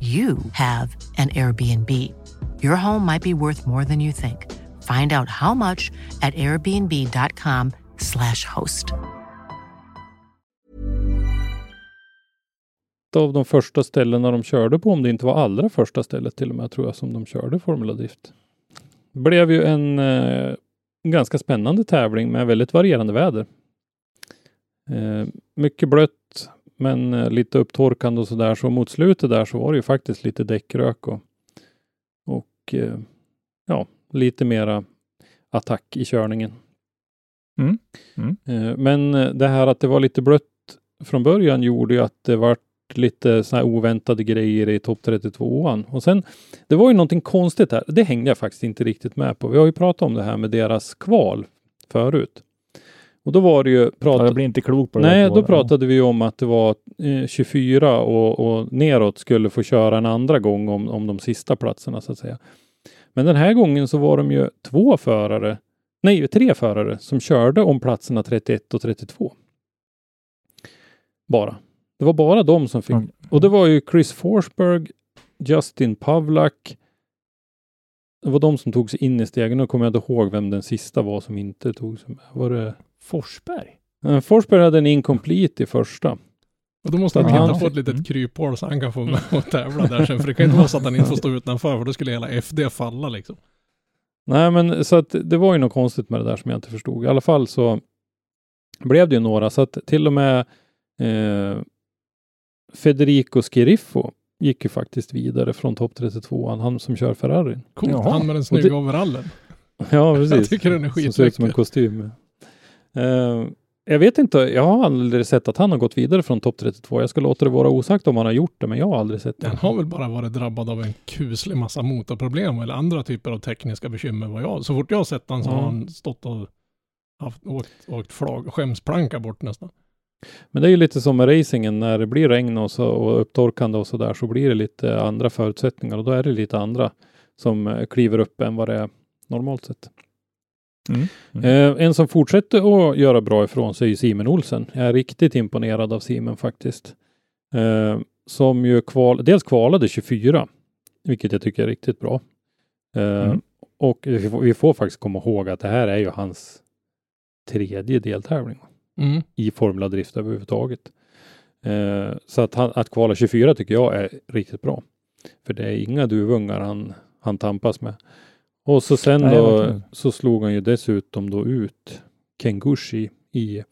you have an Airbnb. Your home might be worth more than you think. Find out how much at airbnb.com/slash host. av de första ställena de körde på, om det inte var allra första stället till och med, tror jag, som de körde Formula Drift. Det blev ju en eh, ganska spännande tävling med väldigt varierande väder. Eh, mycket blött, men eh, lite upptorkande och sådär. Så mot slutet där så var det ju faktiskt lite däckrök och, och eh, ja, lite mera attack i körningen. Mm. Mm. Eh, men det här att det var lite blött från början gjorde ju att det var lite så här oväntade grejer i topp 32an. Och sen, det var ju någonting konstigt här. Det hängde jag faktiskt inte riktigt med på. Vi har ju pratat om det här med deras kval förut. Och då var det ju... Ja, Prat... jag blir inte klok på det. Nej, då pratade vi ju om att det var eh, 24 och, och neråt skulle få köra en andra gång om, om de sista platserna så att säga. Men den här gången så var de ju två förare, nej tre förare som körde om platserna 31 och 32. Bara. Det var bara de som fick. Mm. Och det var ju Chris Forsberg, Justin Pavlak. Det var de som tog sig in i stegen. Nu kommer jag inte ihåg vem den sista var som inte tog sig med. Var det Forsberg? Eh, Forsberg hade en incomplete i första. Och då måste han Ja. hitta på ett litet Mm. kryphål så han kan få med och tävla där sen. För det kan ju inte vara så att han inte får stå utanför för då skulle hela FD falla liksom. Nej, men så att det var ju något konstigt med det där som jag inte förstod. I alla fall så blev det ju några, så att till och med eh, Federico Schiriffo gick ju faktiskt vidare från topp 32, han, han som kör Ferrari. Coolt, Jaha. han med den snygga det- overallen. Ja, precis. Jag tycker den är Som ser ut som en skitläcker. kostym. Eh, jag vet inte, jag har aldrig sett att han har gått vidare från topp 32. Jag ska låta det vara osagt om han har gjort det, men jag har aldrig sett det. Han har väl bara varit drabbad av en kuslig massa motorproblem eller andra typer av tekniska bekymmer. Vad jag, så fort jag har sett han så har Ja. han stått och haft, åkt, åkt flag, skämsplanka bort nästan. Men det är ju lite som med racingen, när det blir regn och, så, och upptorkande och så där, så blir det lite andra förutsättningar och då är det lite andra som eh, kliver upp än vad det är normalt sett. Mm. Mm. Eh, en som fortsätter att göra bra ifrån sig är Simon Olsen. Jag är riktigt imponerad av Simon faktiskt. Eh, som ju kval, dels kvalade 24, vilket jag tycker är riktigt bra. Eh, Mm. Och vi får, vi får faktiskt komma ihåg att det här är ju hans tredje deltävling Mm. i Formula Drift överhuvudtaget. Eh, så att, han, att kvala 24 tycker jag är riktigt bra. För det är inga duvungar han, han tampas med. Och så sen Nej, då så slog han ju dessutom då ut Ken Gushi i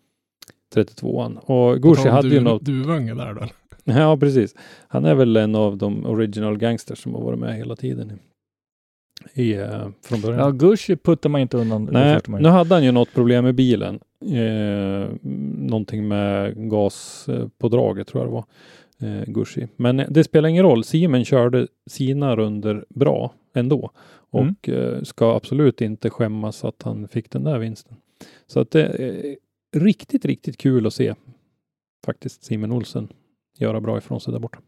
32an. Och Gushi hade ju du- något, Duvunge där då. ja precis. Han är väl en av de original gangsters som har varit med hela tiden. I, eh, från början. Ja, Gucci puttar man inte undan. Nej, nu hade han ju något problem med bilen. Eh, någonting med gas eh, på draget tror jag det var. Eh, Gushi. Men eh, det spelar ingen roll. Siemens körde sina runder bra ändå. Mm. Och eh, ska absolut inte skämmas att han fick den där vinsten. Så att det är riktigt, riktigt kul att se faktiskt Simon Olsen göra bra ifrån sig där borta.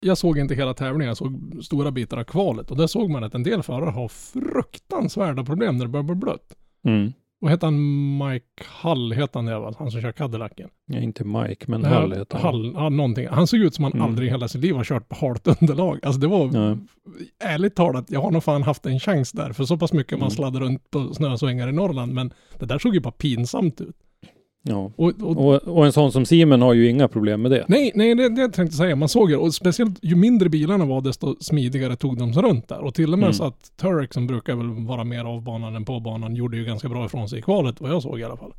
Jag såg inte hela tävlingen, jag såg stora bitar av kvalet och där såg man att en del förare har fruktansvärda problem när det börjar bli blött. Mm. Vad heter han? Mike Hall heter han det va? Han som kör Cadillacen. Ja, inte Mike, men här- Hall heter han. Hall, ja, någonting. Han såg ut som han Mm. aldrig i hela sitt liv har kört på halt underlag. Alltså det var, Ja. ärligt talat, jag har nog fan haft en chans där. För så pass mycket man Mm. sladdar runt på snösvängar i Norrland. Men det där såg ju bara pinsamt ut. Ja. Och, och, Och, en sån som Simon har ju inga problem med det. nej, nej, det, det jag tänkte säga. Man såg ju, och speciellt ju mindre bilarna var, desto smidigare tog de sig runt där. Och till och med Mm. så att Turek, som brukar väl vara mer av banan än på banan, gjorde ju ganska bra ifrån sig i kvalet, vad jag såg i alla fall.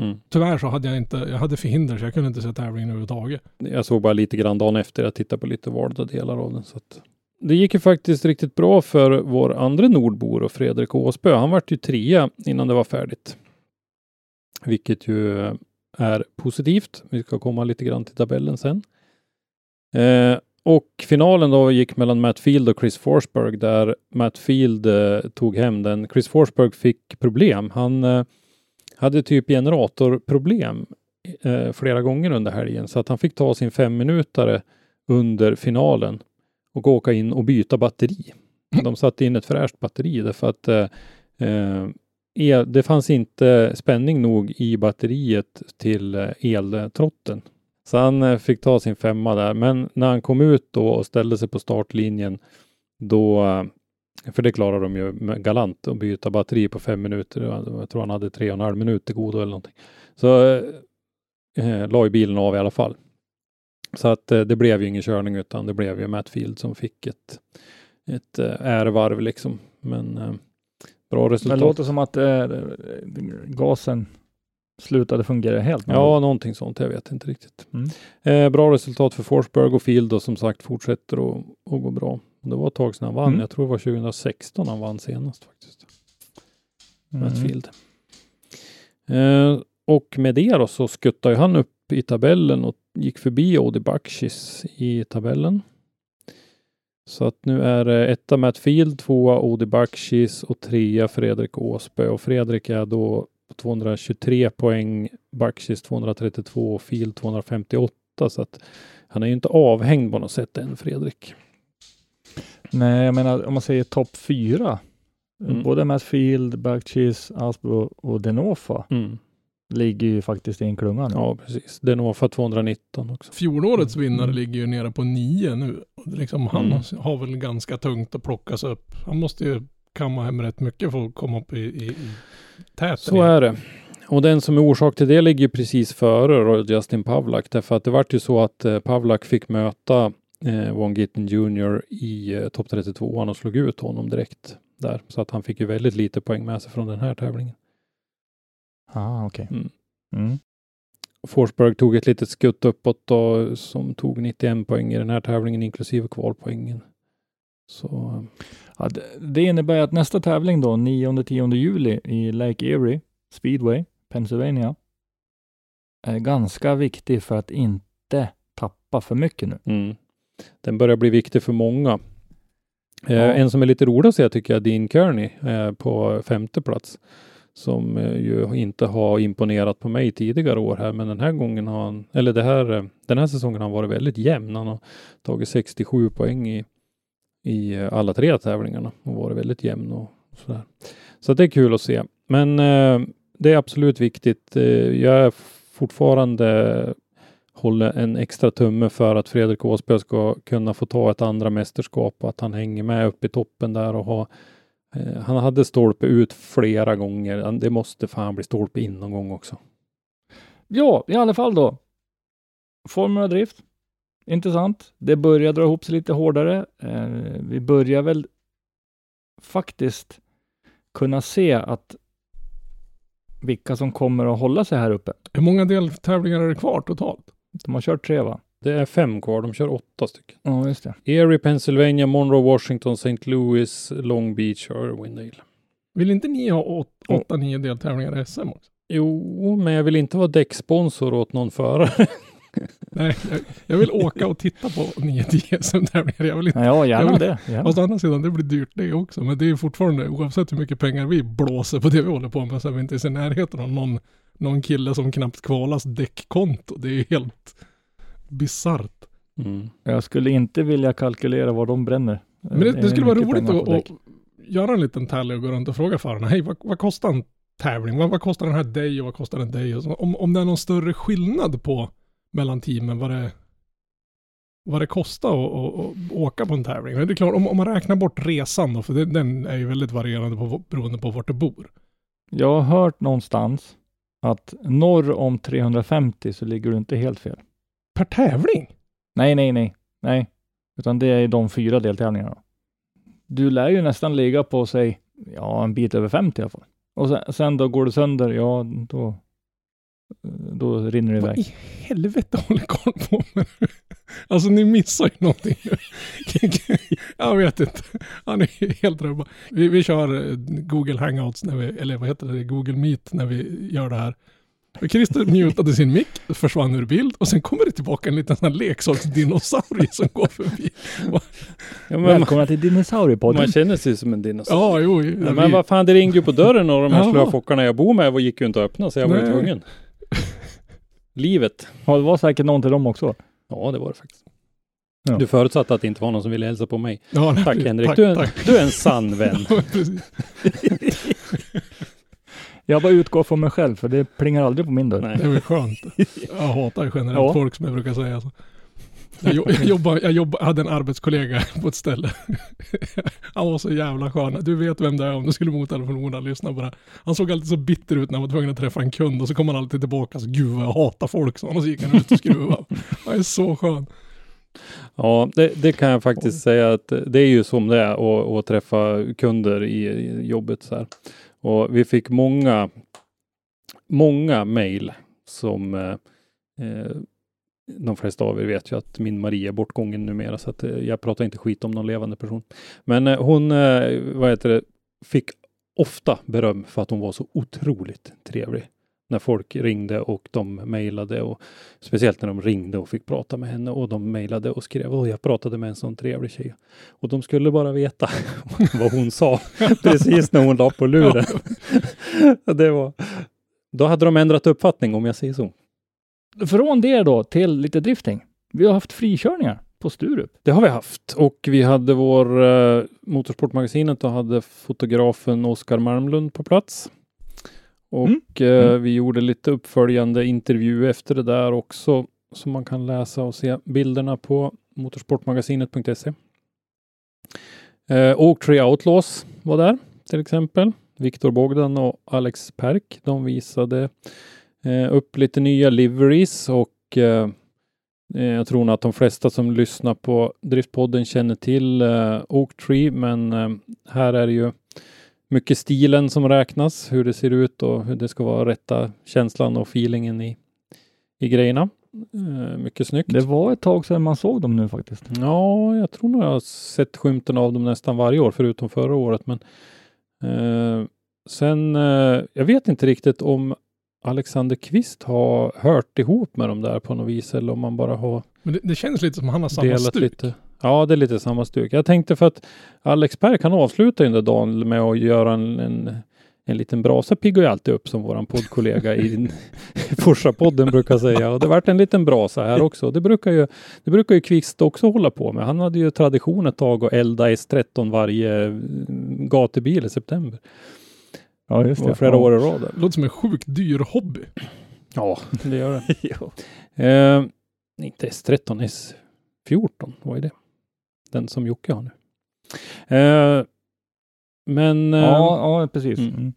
Mm. Tyvärr så hade jag inte, jag hade förhinder så jag kunde inte se tävlingen överhuvudtaget. Jag såg bara lite grann dagen efter. Jag tittade på lite valda delar av den. Så att... Det gick ju faktiskt riktigt bra för vår andra nordbor och Fredrik Åsbö. Han vart ju trea innan det var färdigt. Vilket ju är positivt. Vi ska komma lite grann till tabellen sen. Eh, och finalen då gick mellan Matt Field och Chris Forsberg där Matt Field eh, tog hem den. Chris Forsberg fick problem. Han eh, hade typ generatorproblem flera gånger under helgen så att han fick ta sin femminutare under finalen och åka in och byta batteri. De satte in ett fräscht batteri därför att el, det fanns inte spänning nog i batteriet till eh, eltrotten. Så han eh, fick ta sin femma där. Men när han kom ut då och ställde sig på startlinjen då, eh, för det klarar de ju galant att byta batteri på fem minuter. Jag tror han hade tre och en halv minut till godo eller någonting. Så eh, la ju bilen av i alla fall. Så att eh, det blev ju ingen körning utan det blev ju Matt Field som fick ett, ett eh, ärevarv liksom. Men eh, bra Men resultat. det låter som att eh, gasen slutade fungera helt. Ja, någonting sånt. Jag vet inte riktigt. Mm. Eh, bra resultat för Forsberg och Field och som sagt fortsätter att, att gå bra. Det var ett tag sedan han vann. Mm. Jag tror det var 2016 han vann senast faktiskt. Mm. Field. Eh, och med det då så skuttade han upp i tabellen och gick förbi Odi Bakshis i tabellen. Så att nu är det etta Matt Field, tvåa Odi Bakshis och trea Fredrik Åsbö. Och Fredrik är då på 223 poäng, Bakshis 232 och Field 258. Så att han är ju inte avhängd på något sätt än Fredrik. Nej, jag menar om man säger topp fyra. Mm. Både Matt Field, Backcheese, Asbo och Denofa Mm. Ligger ju faktiskt i en klunga nu. Ja, precis. Denofa 219 också. Fjolårets Mm. vinnare ligger ju nere på nio nu. Och det är Liksom, han Mm. har väl ganska tungt att plockas upp. Han måste ju kamma hem rätt mycket för att komma upp i, i, i täten. Så igen. är det. Och den som är orsak till det ligger precis före Justin Pavlak. Därför att det vart ju så att eh, Pavlak fick möta eh, Von Gitten Jr i eh, topp 32 och slog ut honom direkt där. Så att han fick ju väldigt lite poäng med sig från den här tävlingen. Ah, okej. Mm. Mm. Forsberg tog ett litet skutt uppåt då, som tog 91 poäng i den här tävlingen inklusive kvalpoängen. Så Ja, det, det innebär att nästa tävling då, 9-10 juli i Lake Erie Speedway, Pennsylvania. är ganska viktig för att inte tappa för mycket nu. Mm. Den börjar bli viktig för många. Eh, Ja. En som är lite rolig att se tycker jag, Dean Kearney eh, på femte plats. Som eh, ju inte har imponerat på mig tidigare år här, men den här gången har han, eller det här, eh, den här säsongen har han varit väldigt jämn. Han har tagit 67 poäng i, i eh, alla tre tävlingarna och varit väldigt jämn och sådär. Så det är kul att se. Men eh, det är absolut viktigt. Eh, jag är fortfarande håller en extra tumme för att Fredrik Åsberg ska kunna få ta ett andra mästerskap och att han hänger med upp i toppen där och ha eh, han hade stolpe ut flera gånger. Det måste fan bli stolpe in någon gång också. Ja, i alla fall då. Formula Drift. Intressant. Det börjar dra ihop sig lite hårdare. Eh, vi börjar väl faktiskt kunna se att vilka som kommer att hålla sig här uppe. Hur många deltävlingar är det kvar totalt? De har kört tre va? Det är fem kvar. De kör åtta stycken. Ja, just det. Erie, Pennsylvania, Monroe, Washington, St. Louis, Long Beach och Irwindale. Vill inte ni ha åt, åtta, nio deltävlingar i SM också? Jo, men jag vill inte vara däcksponsor åt någon förare. Nej, jag, jag vill åka och titta på 9-10 SM-tävlingar. Jag vill inte... Ja, gärna jag vill, det. Gärna. Fast å andra sidan, det blir dyrt det också. Men det är fortfarande, oavsett hur mycket pengar vi blåser på det vi håller på med, så är vi inte i närheten av någon, någon kille som knappt kvalas däckkonto. Det är helt bisarrt. Mm. Jag skulle inte vilja kalkylera vad de bränner. Men det, det skulle vara roligt att, att göra en liten tally och gå runt och fråga förarna, hej vad, vad kostar en tävling? Vad, vad kostar den här dig och vad kostar den dig? Så, om, om det är någon större skillnad på mellan teamen vad det, vad det kostar att, att, att åka på en tävling. Men det är klart, om, om man räknar bort resan då, för det, den är ju väldigt varierande på, beroende på vart du bor. Jag har hört någonstans att norr om 350 så ligger du inte helt fel. Per tävling? Nej, nej, nej, nej, utan det är de fyra deltävlingarna. Du lär ju nästan ligga på, säg, ja, en bit över 50 i alla fall. Och sen, sen då går det sönder, ja, då, då rinner det Vad iväg. i helvete håller koll på med? Alltså ni missar ju någonting. Jag vet inte. Han är helt rubbad. Vi, vi kör eh, Google Hangouts, när vi, eller vad heter det, Google Meet när vi gör det här. Christer mutade sin mick, försvann ur bild och sen kommer det tillbaka en liten sån här leksaksdinosaurie som går förbi. Ja, men man, Välkomna till Dinosauriepodden. man känner sig som en dinosaurie. Ja, jo. Ja, vi- men vad fan, det ringde ju på dörren och de här Ja. slöfockarna jag bor med gick ju inte att öppna så jag var ju tvungen. Livet. Ja, det var säkert någon till dem också. Ja, det var det faktiskt. Ja. Du förutsatte att det inte var någon som ville hälsa på mig. ja, nej, Tack Henrik, tack, du, är en, tack. du är en sann vän. Jag bara utgår från mig själv, för det plingar aldrig på min dörr. Nej. Det är väl skönt. Jag hatar generellt Ja. folk som jag brukar säga så. Jag, jo- jag, jobbar, jag jobbar, hade en arbetskollega på ett ställe. Han var så jävla skön. Du vet vem det är om du skulle mot telefonen och lyssna på det. Han såg alltid så bitter ut när han var tvungen att träffa en kund och så kom han alltid tillbaka så gud vad jag hatar folk han och så gick han ut och skruvade. Han är så skön. Ja, det, det kan jag faktiskt säga att det är ju som det är att, att träffa kunder i, i jobbet så här. Och vi fick många, många mejl som eh, eh, de flesta av er vet ju att min Maria är bortgången numera så att eh, jag pratar inte skit om någon levande person. Men eh, hon, eh, vad heter det, fick ofta beröm för att hon var så otroligt trevlig. När folk ringde och de mejlade och speciellt när de ringde och fick prata med henne och de mejlade och skrev och jag pratade med en sån trevlig tjej. Och de skulle bara veta vad hon sa precis när hon la på luren. det var, då hade de ändrat uppfattning om jag säger så. Från det då till lite drifting. Vi har haft frikörningar på Sturup. Det har vi haft och vi hade vår eh, Motorsportmagasinet och hade fotografen Oskar Malmlund på plats. Och eh, vi gjorde lite uppföljande intervju efter det där också som man kan läsa och se bilderna på motorsportmagasinet.se. Eh, Oaktree Outlaws var där till exempel. Viktor Bogdan och Alex Perk. De visade eh, upp lite nya liveries och eh, Eh, Jag tror nog att de flesta som lyssnar på Driftpodden känner till eh, Oaktree, men eh, här är det ju mycket stilen som räknas, hur det ser ut och hur det ska vara rätta känslan och feelingen i, i grejerna. Eh, mycket snyggt. Det var ett tag sedan man såg dem nu faktiskt. Ja, jag tror nog jag har sett skymten av dem nästan varje år, förutom förra året. Men eh, sen, eh, jag vet inte riktigt om Alexander Kvist har hört ihop med dem där på något vis eller om man bara har Men det, det känns lite som han har samma stuk. lite. Ja, det är lite samma stuk. Jag tänkte för att Alex Berg kan avsluta den där dagen med att göra en, en, en liten brasa piggar ju alltid upp som våran poddkollega i Forsa-podden brukar säga. Och det vart en liten brasa här också. Det brukar ju, det brukar ju Kvist också hålla på med. Han hade ju tradition ett tag att elda S13 varje mm, gatubil i september. Ja, just Det var flera ja. år i rad. Det låter som en sjukt dyr hobby. Ja, det gör det. Jo. Eh, inte S13, S14 vad är det? Den som Jocke har nu. Eh, men eh, Ja, ja, precis. Mm.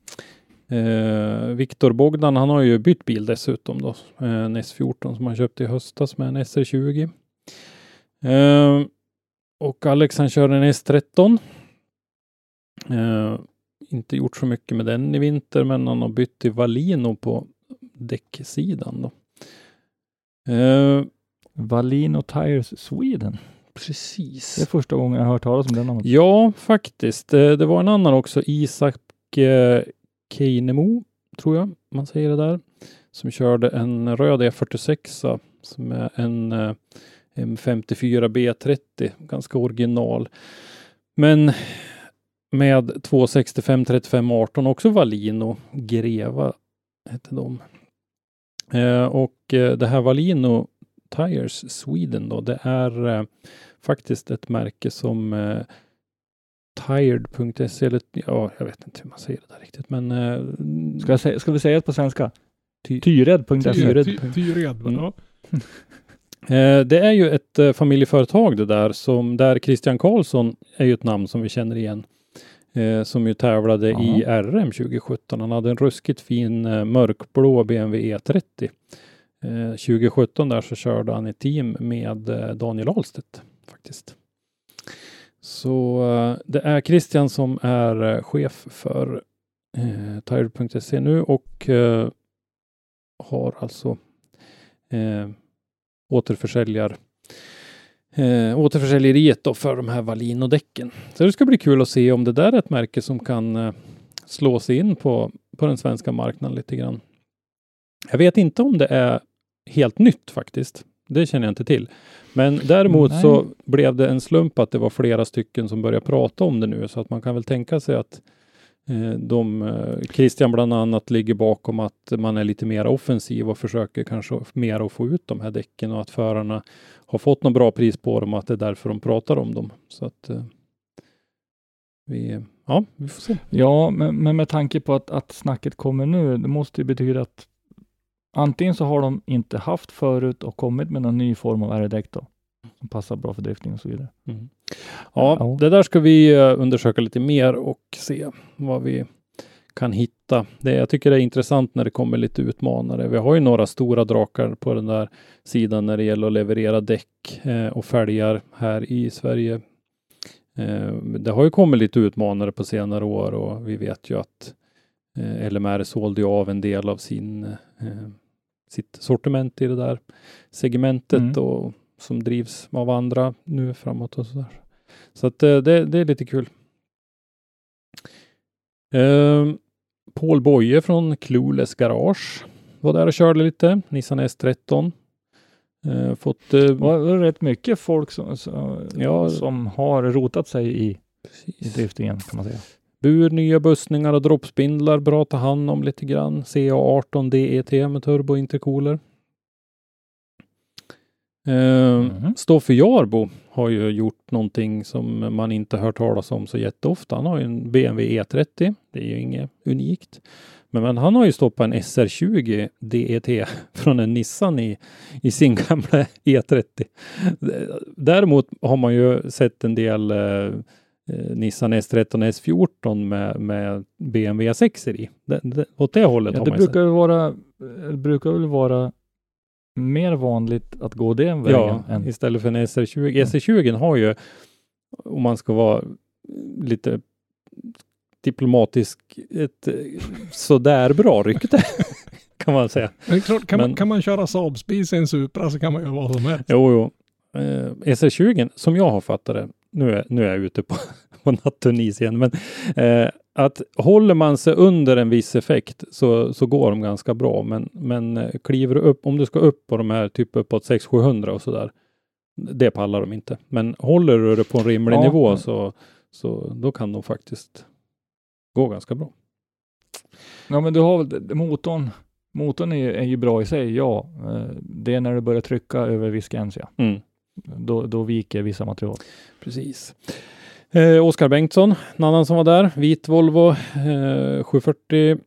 Mm. eh, Viktor Bogdan, han har ju bytt bil dessutom då. Eh, en S14 som han köpte i höstas med en SR20. Eh, och Alex han kör en S13. Eh, inte gjort så mycket med den i vinter, men han har bytt till Valino på däcksidan då. Eh, Valino Tires Sweden. Precis. Det är första gången jag har hört talas om den namnet. Ja, faktiskt. Eh, Det var en annan också, Isak eh, Keinemo, tror jag man säger det där, som körde en röd E46 som är en eh, M54 B30, ganska original. Men med 265 35 18 också Valino Greva hette de. Eh, och det här Valino Tires Sweden då, det är eh, faktiskt ett märke som eh, Tired.se eller ja, jag vet inte hur man säger det där riktigt, men eh, Ska, jag säga, ska vi säga det på svenska? Ty- Tyred.se. Tyred. Ty- Tyred. Mm. Ja. Eh, det är ju ett eh, familjeföretag det där som där Christian Karlsson är ju ett namn som vi känner igen. Eh, som ju tävlade i RM 2017. Han hade en ruskigt fin eh, mörkblå BMW E30. Eh, 2017 där så körde han i team med eh, Daniel Ahlstedt faktiskt. Så eh, det är Christian som är chef för eh, Tired.se nu och eh, har alltså eh, återförsäljar eh, återförsäljeriet då för de här Valino-däcken. Så det ska bli kul att se om det där är ett märke som kan eh, slå sig in på, på den svenska marknaden lite grann. Jag vet inte om det är helt nytt faktiskt. Det känner jag inte till. Men däremot Nej. så blev det en slump att det var flera stycken som började prata om det nu så att man kan väl tänka sig att eh, de, eh, Christian bland annat ligger bakom att man är lite mer offensiv och försöker kanske mer att få ut de här däcken och att förarna har fått något bra pris på dem och att det är därför de pratar om dem. Så att eh, vi, ja, vi får se. Ja, men, men med tanke på att, att snacket kommer nu, det måste ju betyda att antingen så har de inte haft förut och kommit med någon ny form av R-däck då, som passar bra för drifting och så vidare. Mm. Ja, Ja. det där ska vi eh, undersöka lite mer och se vad vi kan hitta. Det, jag tycker det är intressant när det kommer lite utmanare. Vi har ju några stora drakar på den där sidan när det gäller att leverera däck eh, och fälgar här i Sverige. Eh, det har ju kommit lite utmanare på senare år och vi vet ju att eh, LMR sålde ju av en del av sin, eh, sitt sortiment i det där segmentet Mm. och som drivs av andra nu framåt och sådär. Så att eh, det, det är lite kul. Ehm, Paul Boye från Clueless Garage var där och körde lite. Nissan S13. Eh, fått... Eh, Det var rätt mycket folk som, som, Ja. som har rotat sig i, i driftingen kan man säga. Bur, nya bussningar och droppspindlar. Bra att ta hand om lite grann. CA18 DET med turbo intercooler. Eh, Mhm. Stoffe Jarbo har ju gjort någonting som man inte hört talas om så jätteofta. Han har ju en BMW E30. Det är ju inget unikt. Men, men han har ju stoppat en SR20 DET från en Nissan i, i sin gamla E30. Däremot har man ju sett en del eh, eh, Nissan S13 S14 med, med BMW 6 i. Det, det, åt det hållet Ja, har det man ju brukar väl vara, det brukar väl vara mer vanligt att gå den vägen Ja, än istället för en SR20. SR20 har ju, om man ska vara lite diplomatisk, ett eh, sådär bra rykte kan man säga. Klart, kan, Men- man, kan man köra Saab Spis i en Supra så kan man göra vad som helst. Jo, jo. Eh, SR20, som jag har fattat det, nu är, nu är jag ute på, på nattunis igen, men eh, att håller man sig under en viss effekt så, så går de ganska bra. Men, men eh, kliver du upp, om du ska upp på de här typ uppåt 600-700 och så där, det pallar de inte. Men håller du det på en rimlig Ja. nivå så, så då kan de faktiskt gå ganska bra. Ja, men du har väl motorn. Motorn är, är ju bra i sig, ja. Eh, Det är när du börjar trycka över viss gräns, ja. Mm. Då, då viker vissa material. Precis. Eh, Oskar Bengtsson, en annan som var där. Vit Volvo eh, 740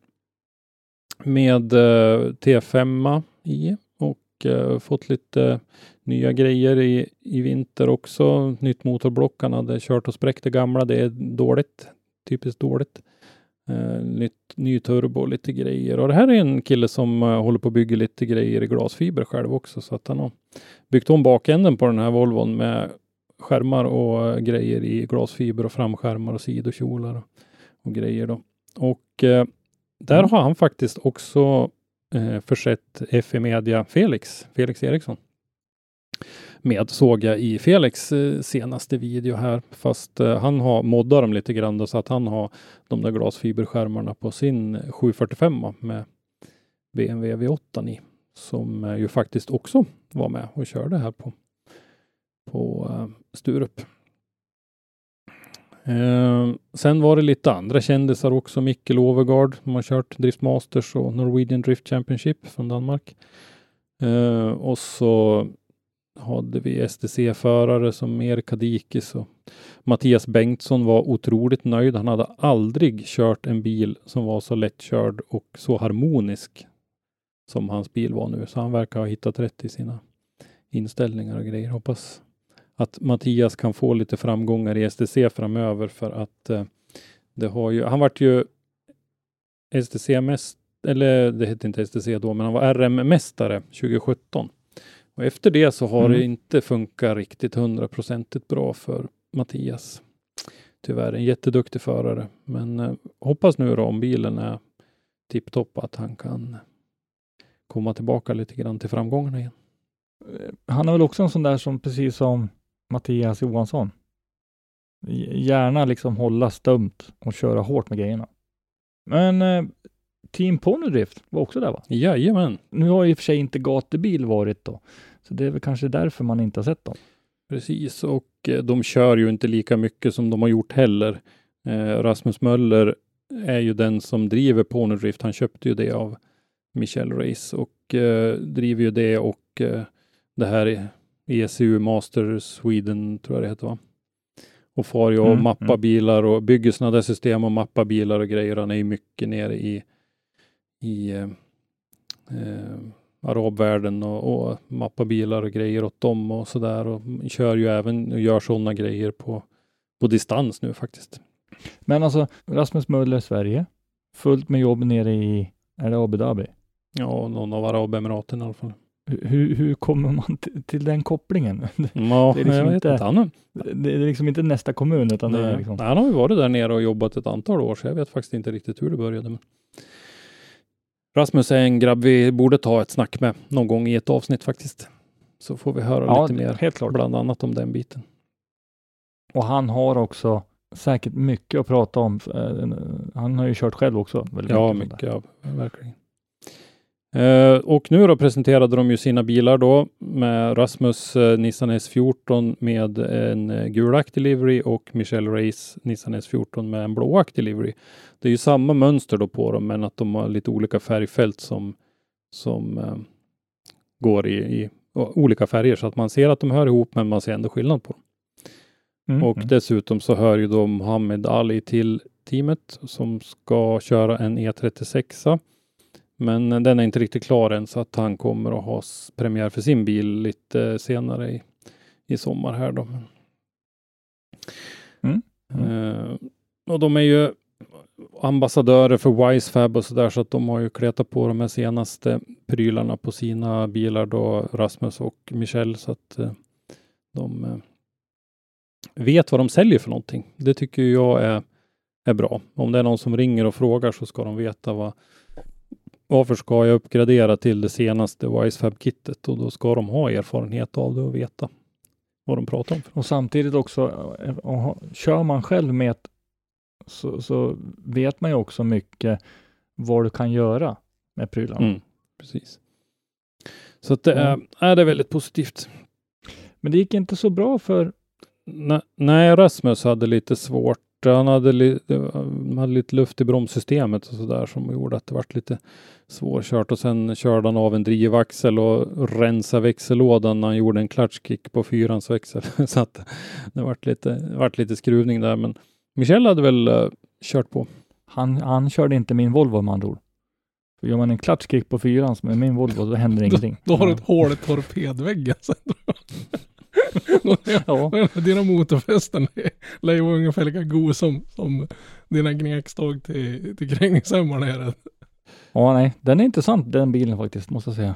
med eh, T5 i och eh, fått lite nya grejer i, i vinter också. Nytt motorblock. Han hade kört och spräckt det gamla. Det är dåligt. Typiskt dåligt. Eh, nytt, ny turbo och lite grejer. Och det här är en kille som eh, håller på att bygga lite grejer i glasfiber själv också. Så att han har byggt om bakänden på den här Volvon med skärmar och eh, grejer i glasfiber och framskärmar och sidokjolar och, och grejer då. Och eh, där har han faktiskt också eh, försett FE Media Felix, Felix Eriksson. Med såg jag i Felix eh, senaste video här, fast eh, han har moddat dem lite grann då, så att han har de där glasfiberskärmarna på sin eh, 745 med BMW V8 i, som ju faktiskt också var med och körde här på på Sturup. Eh, sen var det lite andra kändisar också. Mikkel Overgaard som har kört Drift Masters och Norwegian Drift Championship från Danmark. Eh, och så hade vi STC-förare som Erik Kadikis och Mattias Bengtsson var otroligt nöjd. Han hade aldrig kört en bil som var så lättkörd och så harmonisk som hans bil var nu. Så han verkar ha hittat rätt i sina inställningar och grejer. Hoppas att Mattias kan få lite framgångar i STC framöver för att eh, det har ju, han vart ju STC-mästare, eller det hette inte STC då, men han var RM-mästare 2017. Och efter det så har Mm. det inte funkat riktigt hundraprocentigt bra för Mattias. Tyvärr en jätteduktig förare, men eh, hoppas nu då om bilen är tipptopp att han kan komma tillbaka lite grann till framgångarna igen. Eh, Han är väl också en sån där som precis som Mattias Johansson. Gärna liksom hålla stumt och köra hårt med grejerna. Men eh, Team Ponydrift var också där va? Jajamän, Nu har i och för sig inte gatubil varit då, så det är väl kanske därför man inte har sett dem. precis. Och eh, de kör ju inte lika mycket som de har gjort heller. Eh, Rasmus Möller är ju den som driver Ponydrift. Han köpte ju det av Michel Race och eh, driver ju det och det här är ECU Master Sweden tror jag det heter va? Och far ju och Mm, mappar mm. bilar och bygger sådana där system och mappar bilar och grejer. Han är ju mycket nere i, i eh, eh, arabvärlden och, och mappar bilar och grejer åt dem och sådär och kör ju även och gör sådana grejer på, på distans nu faktiskt. Men alltså, Rasmus Möller, Sverige. Fullt med jobb nere i, är det Abu Dhabi? Ja, någon av Arabemiraten i alla fall. Hur, hur kommer man till, den kopplingen? Ja, Det är liksom inte- inte. Det är liksom inte nästa kommun, utan det är nej, liksom... nej, han har ju varit där nere och jobbat ett antal år, så jag vet faktiskt inte riktigt hur det började. Men... Rasmus är en grabb vi borde ta ett snack med någon gång i ett avsnitt faktiskt. Så får vi höra Ja, lite mer, helt klart. bland annat om den biten. Och han har också säkert mycket att prata om. Eh, Han har ju kört själv också. väldigt Ja, där. mycket av, verkligen. Eh, och nu då presenterade de ju sina bilar då med Rasmus eh, Nissan S14 med en eh, gulaktig livery och Michelle Race Nissan S14 med en blåaktig livery. Det är ju samma mönster då på dem, men att de har lite olika färgfält som, som eh, går i, i olika färger så att man ser att de hör ihop, men man ser ändå skillnad på dem. Mm, Och mm. dessutom så hör ju då Mohammed Ali till teamet som ska köra en E36. Men den är inte riktigt klar än så att han kommer att ha premiär för sin bil lite senare i, i sommar här då. Mm, Eh, och de är ju ambassadörer för Wisefab och sådär så att de har ju kletat på de här senaste prylarna på sina bilar då Rasmus och Michel så att eh, de eh, vet vad de säljer för någonting. Det tycker jag är, är bra. Om det är någon som ringer och frågar så ska de veta vad varför ska jag uppgradera till det senaste Wisefab-kittet och då ska de ha erfarenhet av det och veta vad de pratar om. Och samtidigt också, eh, kör man själv med ett, så, så vet man ju också mycket vad du kan göra med prylarna. Mm, precis. Så att det är, är det är väldigt positivt. Men det gick inte så bra för nej, Rasmus hade lite svårt. Han hade, li, han hade lite luft i bromssystemet och sådär som gjorde att det vart lite svårkört och sen körde han av en drivaxel och rensade växellådan när han gjorde en klatschkick på fyrans växel. Så att det vart lite, vart lite skruvning där. Men Michel hade väl uh, kört på. han, han körde inte min Volvo med andra ord. För gör man en klatschkick på fyran med min Volvo, då händer ingenting. Då har du ett hål i torpedväggen. Ja. Dina motorfästen lär ju vara ungefär lika god som, som dina gnekstag till, till krängningshämmar nere. Ja, nej, den är intressant den bilen faktiskt, måste jag säga.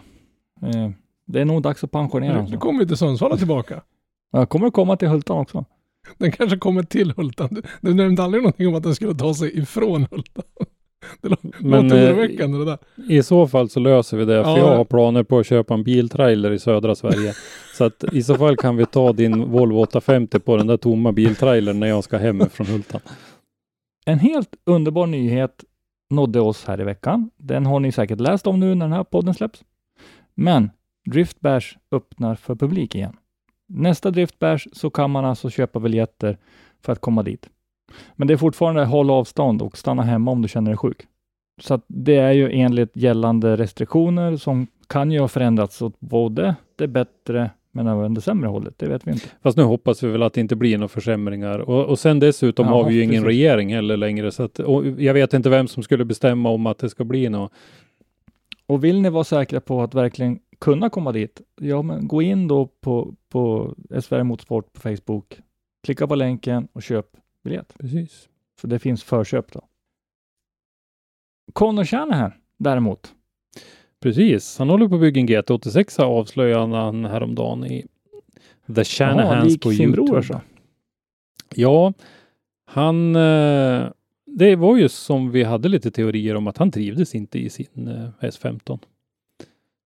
Eh, det är nog dags att pensionera den. Du så. kommer ju till Sundsvall och tillbaka. Jag kommer att komma till Hultan också. Den kanske kommer till Hultan. Du, du nämnde aldrig någonting om att den skulle ta sig ifrån Hultan. Det Men, eh, oroväckande det där. I så fall så löser vi det, för Ja. jag har planer på att köpa en biltrailer i södra Sverige. så att i så fall kan vi ta din Volvo 850 på den där tomma biltrailern när jag ska hem från Hultan. En helt underbar nyhet nådde oss här i veckan. Den har ni säkert läst om nu när den här podden släpps. Men Driftbash öppnar för publik igen. Nästa Driftbash så kan man alltså köpa biljetter för att komma dit. Men det är fortfarande håll avstånd och stanna hemma om du känner dig sjuk. Så det är ju enligt gällande restriktioner som kan ju ha förändrats åt både det bättre men även det sämre hållet. Det vet vi inte. Fast nu hoppas vi väl att det inte blir några försämringar. Och, och sen dessutom Ja, har vi ju ingen precis. regering heller längre. Så att, jag vet inte vem som skulle bestämma om att det ska bli något. Och vill ni vara säkra på att verkligen kunna komma dit, ja men gå in då på, på SVR Motorsport på Facebook, klicka på länken och köp biljett. Precis. För det finns förköp då. Connor Shanahan däremot, Precis. Han håller på att bygga en GT86 avslöjade han häromdagen i The ja, Shanahans lik på sin Youtube. bror alltså. Ja, han... eh, Det var ju som vi hade lite teorier om att han trivdes inte i sin eh, S15.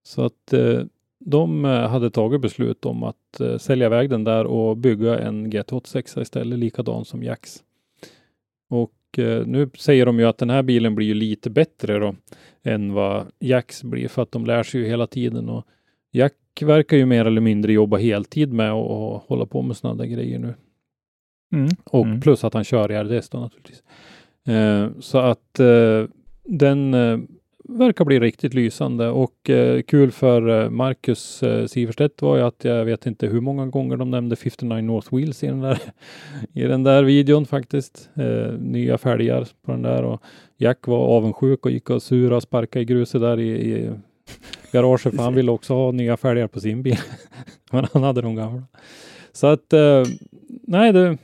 Så att eh, de eh, hade tagit beslut om att eh, sälja iväg den där och bygga en GT86 istället, likadan som Jax. Och eh, nu säger de ju att den här bilen blir ju lite bättre då än vad Jax blir för att de lär sig ju hela tiden och Jack verkar ju mer eller mindre jobba heltid med att och hålla på med sådana där grejer nu. Mm. Och Mm. plus att han kör i RDS då naturligtvis. Eh, så att eh, den verkar bli riktigt lysande och eh, kul för eh, Marcus eh, Siverstedt var ju att jag vet inte hur många gånger de nämnde 59 North Wheels i den där, i den där videon faktiskt. Eh, nya fälgar på den där och Jack var avundsjuk och gick och sura och sparkade i gruset där i, i garaget för han ville också ha nya fälgar på sin bil. Men han hade de gamla. Så att eh, nej, det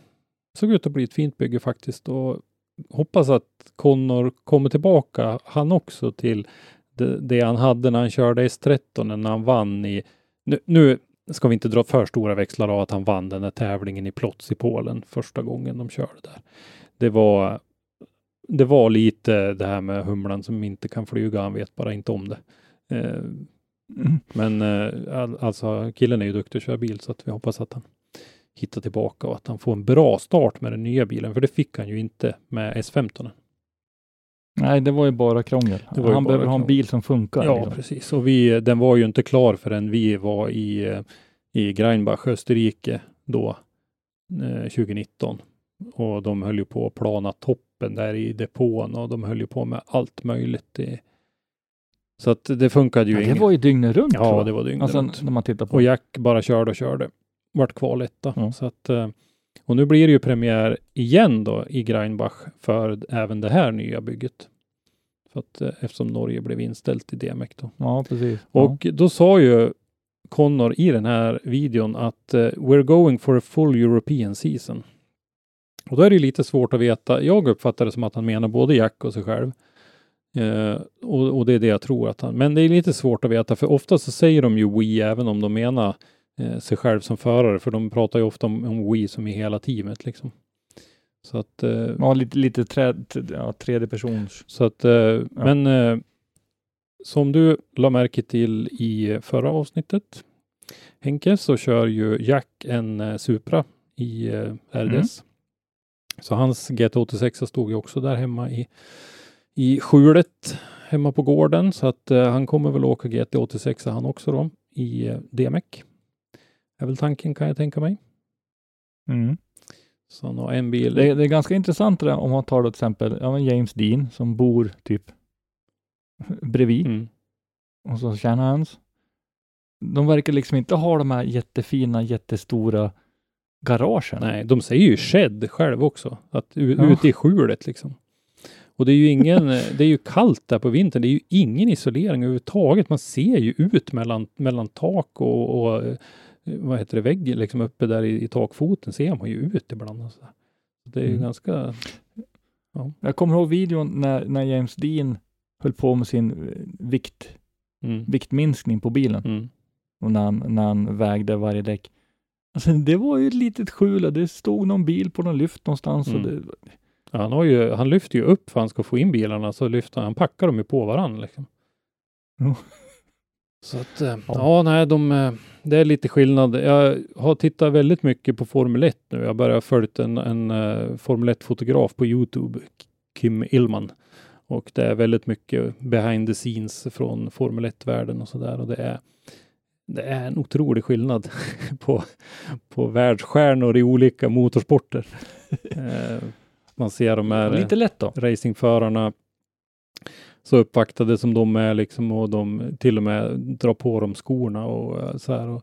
såg ut att bli ett fint bygge faktiskt och hoppas att Connor kommer tillbaka han också till det, det han hade när han körde S13 när han vann i nu, nu ska vi inte dra för stora växlar av att han vann den här tävlingen i Plots i Polen första gången de körde där. Det var det var lite det här med humlan som inte kan flyga, han vet bara inte om det. Eh, Mm. men eh, all, alltså killen är ju duktig att köra bil så att vi hoppas att han hittar tillbaka och att han får en bra start med den nya bilen, för det fick han ju inte med S15. Nej, det var ju bara krångel. Ju han bara behöver ha en bil som funkar. Ja, liksom. precis. Och vi, den var ju inte klar förrän vi var i, i Greinbach, Österrike då, eh, 2019. Och de höll ju på att plana toppen där i depån och de höll ju på med allt möjligt. i- Så att det funkade ju Ja, det var ju dygnet runt. Ja, det var dygnet Alltså runt. när man tittar på. Och Jack bara körde och körde. Vart kvaletta. Ja. Så att, eh, och nu blir det ju premiär igen då i Greinbach för även det här nya bygget. För att, eh, eftersom Norge blev inställt i DMEC då. Ja, precis. Ja. Och då sa ju Connor i den här videon att eh, we're going for a full European season. Och då är det ju lite svårt att veta. Jag uppfattar det som att han menar både Jack och sig själv. Eh, och, och det är det jag tror att han, men det är lite svårt att veta för ofta så säger de ju we även om de menar eh, sig själv som förare för de pratar ju ofta om, om we som i hela teamet liksom. Så att eh, Ja, lite, lite trä, ja, tredje persons. så att, eh, men eh, som du la märke till i förra avsnittet Henke så kör ju Jack en eh, Supra i eh, RDS. Så hans GT86 stod ju också där hemma i, i skjulet hemma på gården. Så att eh, han kommer väl åka GT86 han också då i eh, DMEC. Är väl tanken kan jag tänka mig. Mm. Så har en bil. Det, är- det är ganska intressant det där, om man tar då till exempel ja, James Dean som bor typ bredvid Mm. och så tjänar hans. De verkar liksom inte ha de här jättefina, jättestora garagen. Nej, de säger ju shed själv också. Att u- Ja. ute i skjulet liksom. Och det är ju ingen, det är ju kallt där på vintern. Det är ju ingen isolering överhuvudtaget. Man ser ju ut mellan, mellan tak och, och vad heter det, vägg liksom uppe där i, i takfoten ser man ju ut ibland. Och så. där. Det är ju Mm. ganska, Jag kommer ihåg videon när, när James Dean höll på med sin eh, vikt, mm, viktminskning på bilen mm. och när han, när han vägde varje däck. Alltså, det var ju ett litet skjul och det stod någon bil på någon lyft någonstans. Och Mm. det, Ja, Han, har ju, han lyfter ju upp för att han ska få in bilarna, så lyfter han, han packar dem ju på varandra. Liksom. Ja. Så att, eh, ja, nej, de, eh, det är lite skillnad. Jag har tittat väldigt mycket på Formel 1 nu. Jag börjar följt en, en eh, Formel 1-fotograf på Youtube, Kim Illman. Och det är väldigt mycket behind the scenes från Formel 1-världen och sådär. Och det är, det är en otrolig skillnad på, på världsstjärnor i olika motorsporter. man ser de här lite lätt då. racingförarna så uppvaktade som de är liksom och de till och med drar på dem skorna och eh, så här. Och,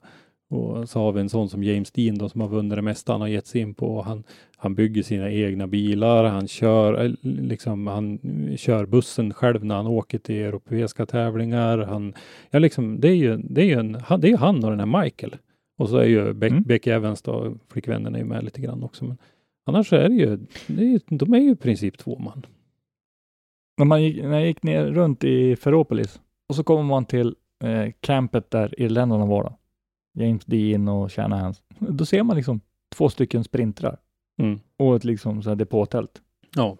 och så har vi en sån som James Dean då som har vunnit det mesta han har gett sig in på. Han, han bygger sina egna bilar, han kör eh, liksom, han kör bussen själv när han åker till europeiska tävlingar. Han, ja liksom, det är ju, det är ju en, han, det är han och den här Michael. Och så är ju Beck, Mm. Becky Evans då, flickvännen är ju med lite grann också. Men annars är det ju, det är, de är ju i princip två man. När, man gick, när jag gick ner runt i Ferropolis och så kommer man till eh, campet där irländarna var då. James Dean och Shanahans. Då ser man liksom två stycken sprintrar Mm. och ett liksom så här depåtält. Ja.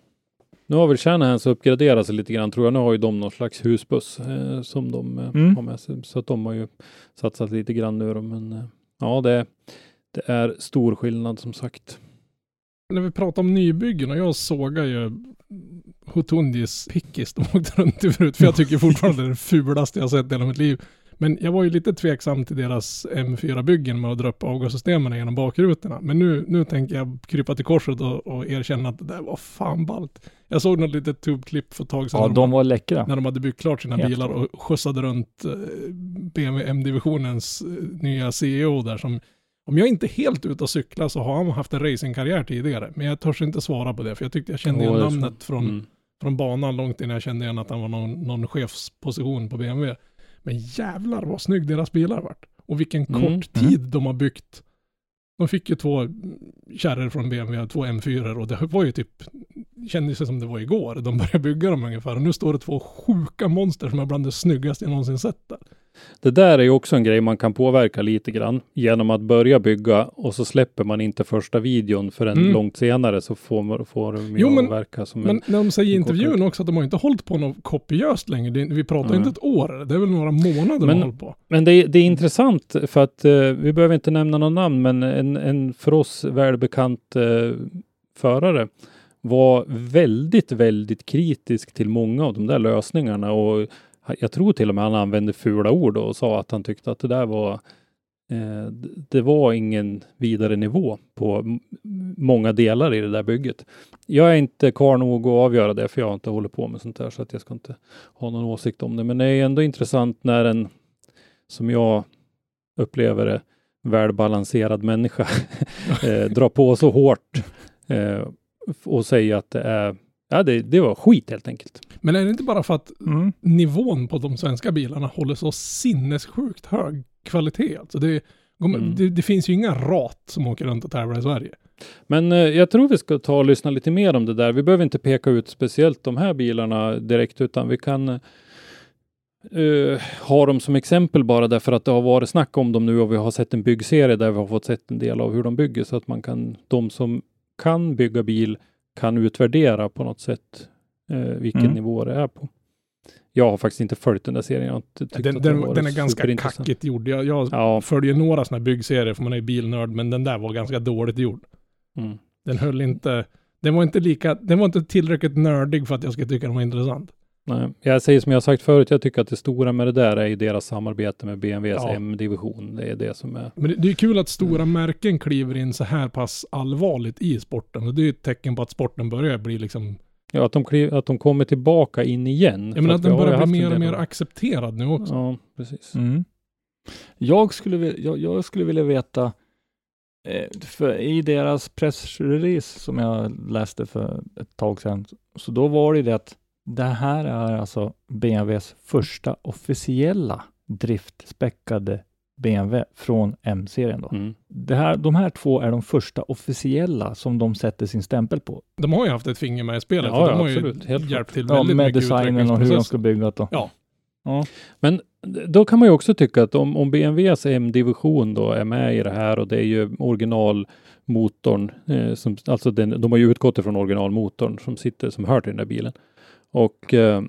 Nu har väl Shanahan så uppgraderat sig lite grann tror jag. Nu har ju de någon slags husbuss eh, som de eh, Mm. har med sig. Så att de har ju satsat lite grann nu då. Men eh, ja, det, det är stor skillnad som sagt. När vi pratar om nybyggen och jag sågar ju Hotundis pickis de åkte runt i förut. För jag tycker fortfarande det är det fulaste jag sett i hela mitt liv. Men jag var ju lite tveksam till deras M4-byggen med att dra upp avgassystemen genom bakrutorna. Men nu, nu tänker jag krypa till korset och, och erkänna att det där var fan ballt. Jag såg något litet tubklipp för ett tag sedan. Ja, när de var läckra. när de hade byggt klart sina Helt bilar och skjutsade runt eh, BMW M-divisionens eh, nya CEO där som om jag inte är helt ute och cyklar så har han haft en racingkarriär tidigare. Men jag törs inte svara på det för jag tyckte jag kände igen namnet från, Mm. Från banan långt innan jag kände igen att han var någon, någon chefsposition på BMW. Men jävlar vad snygg deras bilar vart. Och vilken Mm, kort tid de har byggt. De fick ju två kärror från BMW, två M4 och det var ju typ, kändes som det var igår. De började bygga dem ungefär och nu står det två sjuka monster som är bland det snyggaste jag någonsin sett där. Det där är ju också en grej man kan påverka lite grann genom att börja bygga och så släpper man inte första videon förrän Mm. långt senare så får, får de Jo, men- verka som Men en... när de säger i intervjun kortare- också att de har inte hållit på något kopiöst längre. Det, vi pratar Nej. inte ett år, det är väl några månader de Men- har hållit på. Men det, är- det är intressant för att eh, vi behöver inte nämna någon namn, men en, en för oss välbekant eh, förare var väldigt, väldigt kritisk till många av de där lösningarna och jag tror till och med han använde fula ord och sa att han tyckte att det där var eh, det var ingen vidare nivå på många delar i det där bygget. Jag är inte karl nog att avgöra det, för jag har inte hållit på med sånt där, så att jag ska inte ha någon åsikt om det. Men det är ändå intressant när en som jag upplever det, välbalanserad människa eh, på så hårt eh, och säger att det är, ja det, det var skit helt enkelt. Men är det inte bara för att Mm. nivån på de svenska bilarna håller så sinnessjukt hög kvalitet? Alltså det, Mm. det, det finns ju inga rat som åker runt och tävlar i Sverige. Men eh, jag tror vi ska ta och lyssna lite mer om det där. Vi behöver inte peka ut speciellt de här bilarna direkt, utan vi kan eh, ha dem som exempel bara därför att det har varit snack om dem nu och vi har sett en byggserie där vi har fått sett en del av hur de bygger så att man kan, de som kan bygga bil kan utvärdera på något sätt eh, vilken Mm. nivå det är på. jag har faktiskt inte följt den där serien. Jag Den, den, den, den är ganska kackigt gjord. Jag, jag Ja, följer några sådana byggserier för man är ju bilnörd, men den där var ganska dåligt gjord. mm. Den höll inte, den var inte lika, den var inte tillräckligt nördig för att jag skulle tycka den var intressant. Nej, jag säger som jag sagt förut, jag tycker att det stora med det där är ju deras samarbete med BMWs Ja. M-division. Det är det som är... Men det, det är kul att stora märken kliver in så här pass allvarligt i sporten. Och det är ju ett tecken på att sporten börjar bli liksom, Ja, att de, kliv, att de kommer tillbaka in igen. För menar att vi den börjar bli mer och mer accepterad nu också. Ja, precis. Mm. Jag, skulle, jag, jag skulle vilja veta, eh, för i deras pressrelease som jag läste för ett tag sedan, så då var det det att det här är alltså BMWs första officiella driftspäckade BMW från M-serien. Då. Mm. Det här, de här två är de första officiella som de sätter sin stämpel på. De har ju haft ett finger med i spelet. Ja, de har ju absolut. Helt hjälpt till Ja, väldigt med mycket designen och hur de ska bygga det. Ja. Ja. Men då kan man ju också tycka att om, om BMWs M-division då är med i det här och det är ju originalmotorn, eh, som, alltså den, de har ju utgått ifrån originalmotorn som sitter, som hör till den där bilen. Och eh,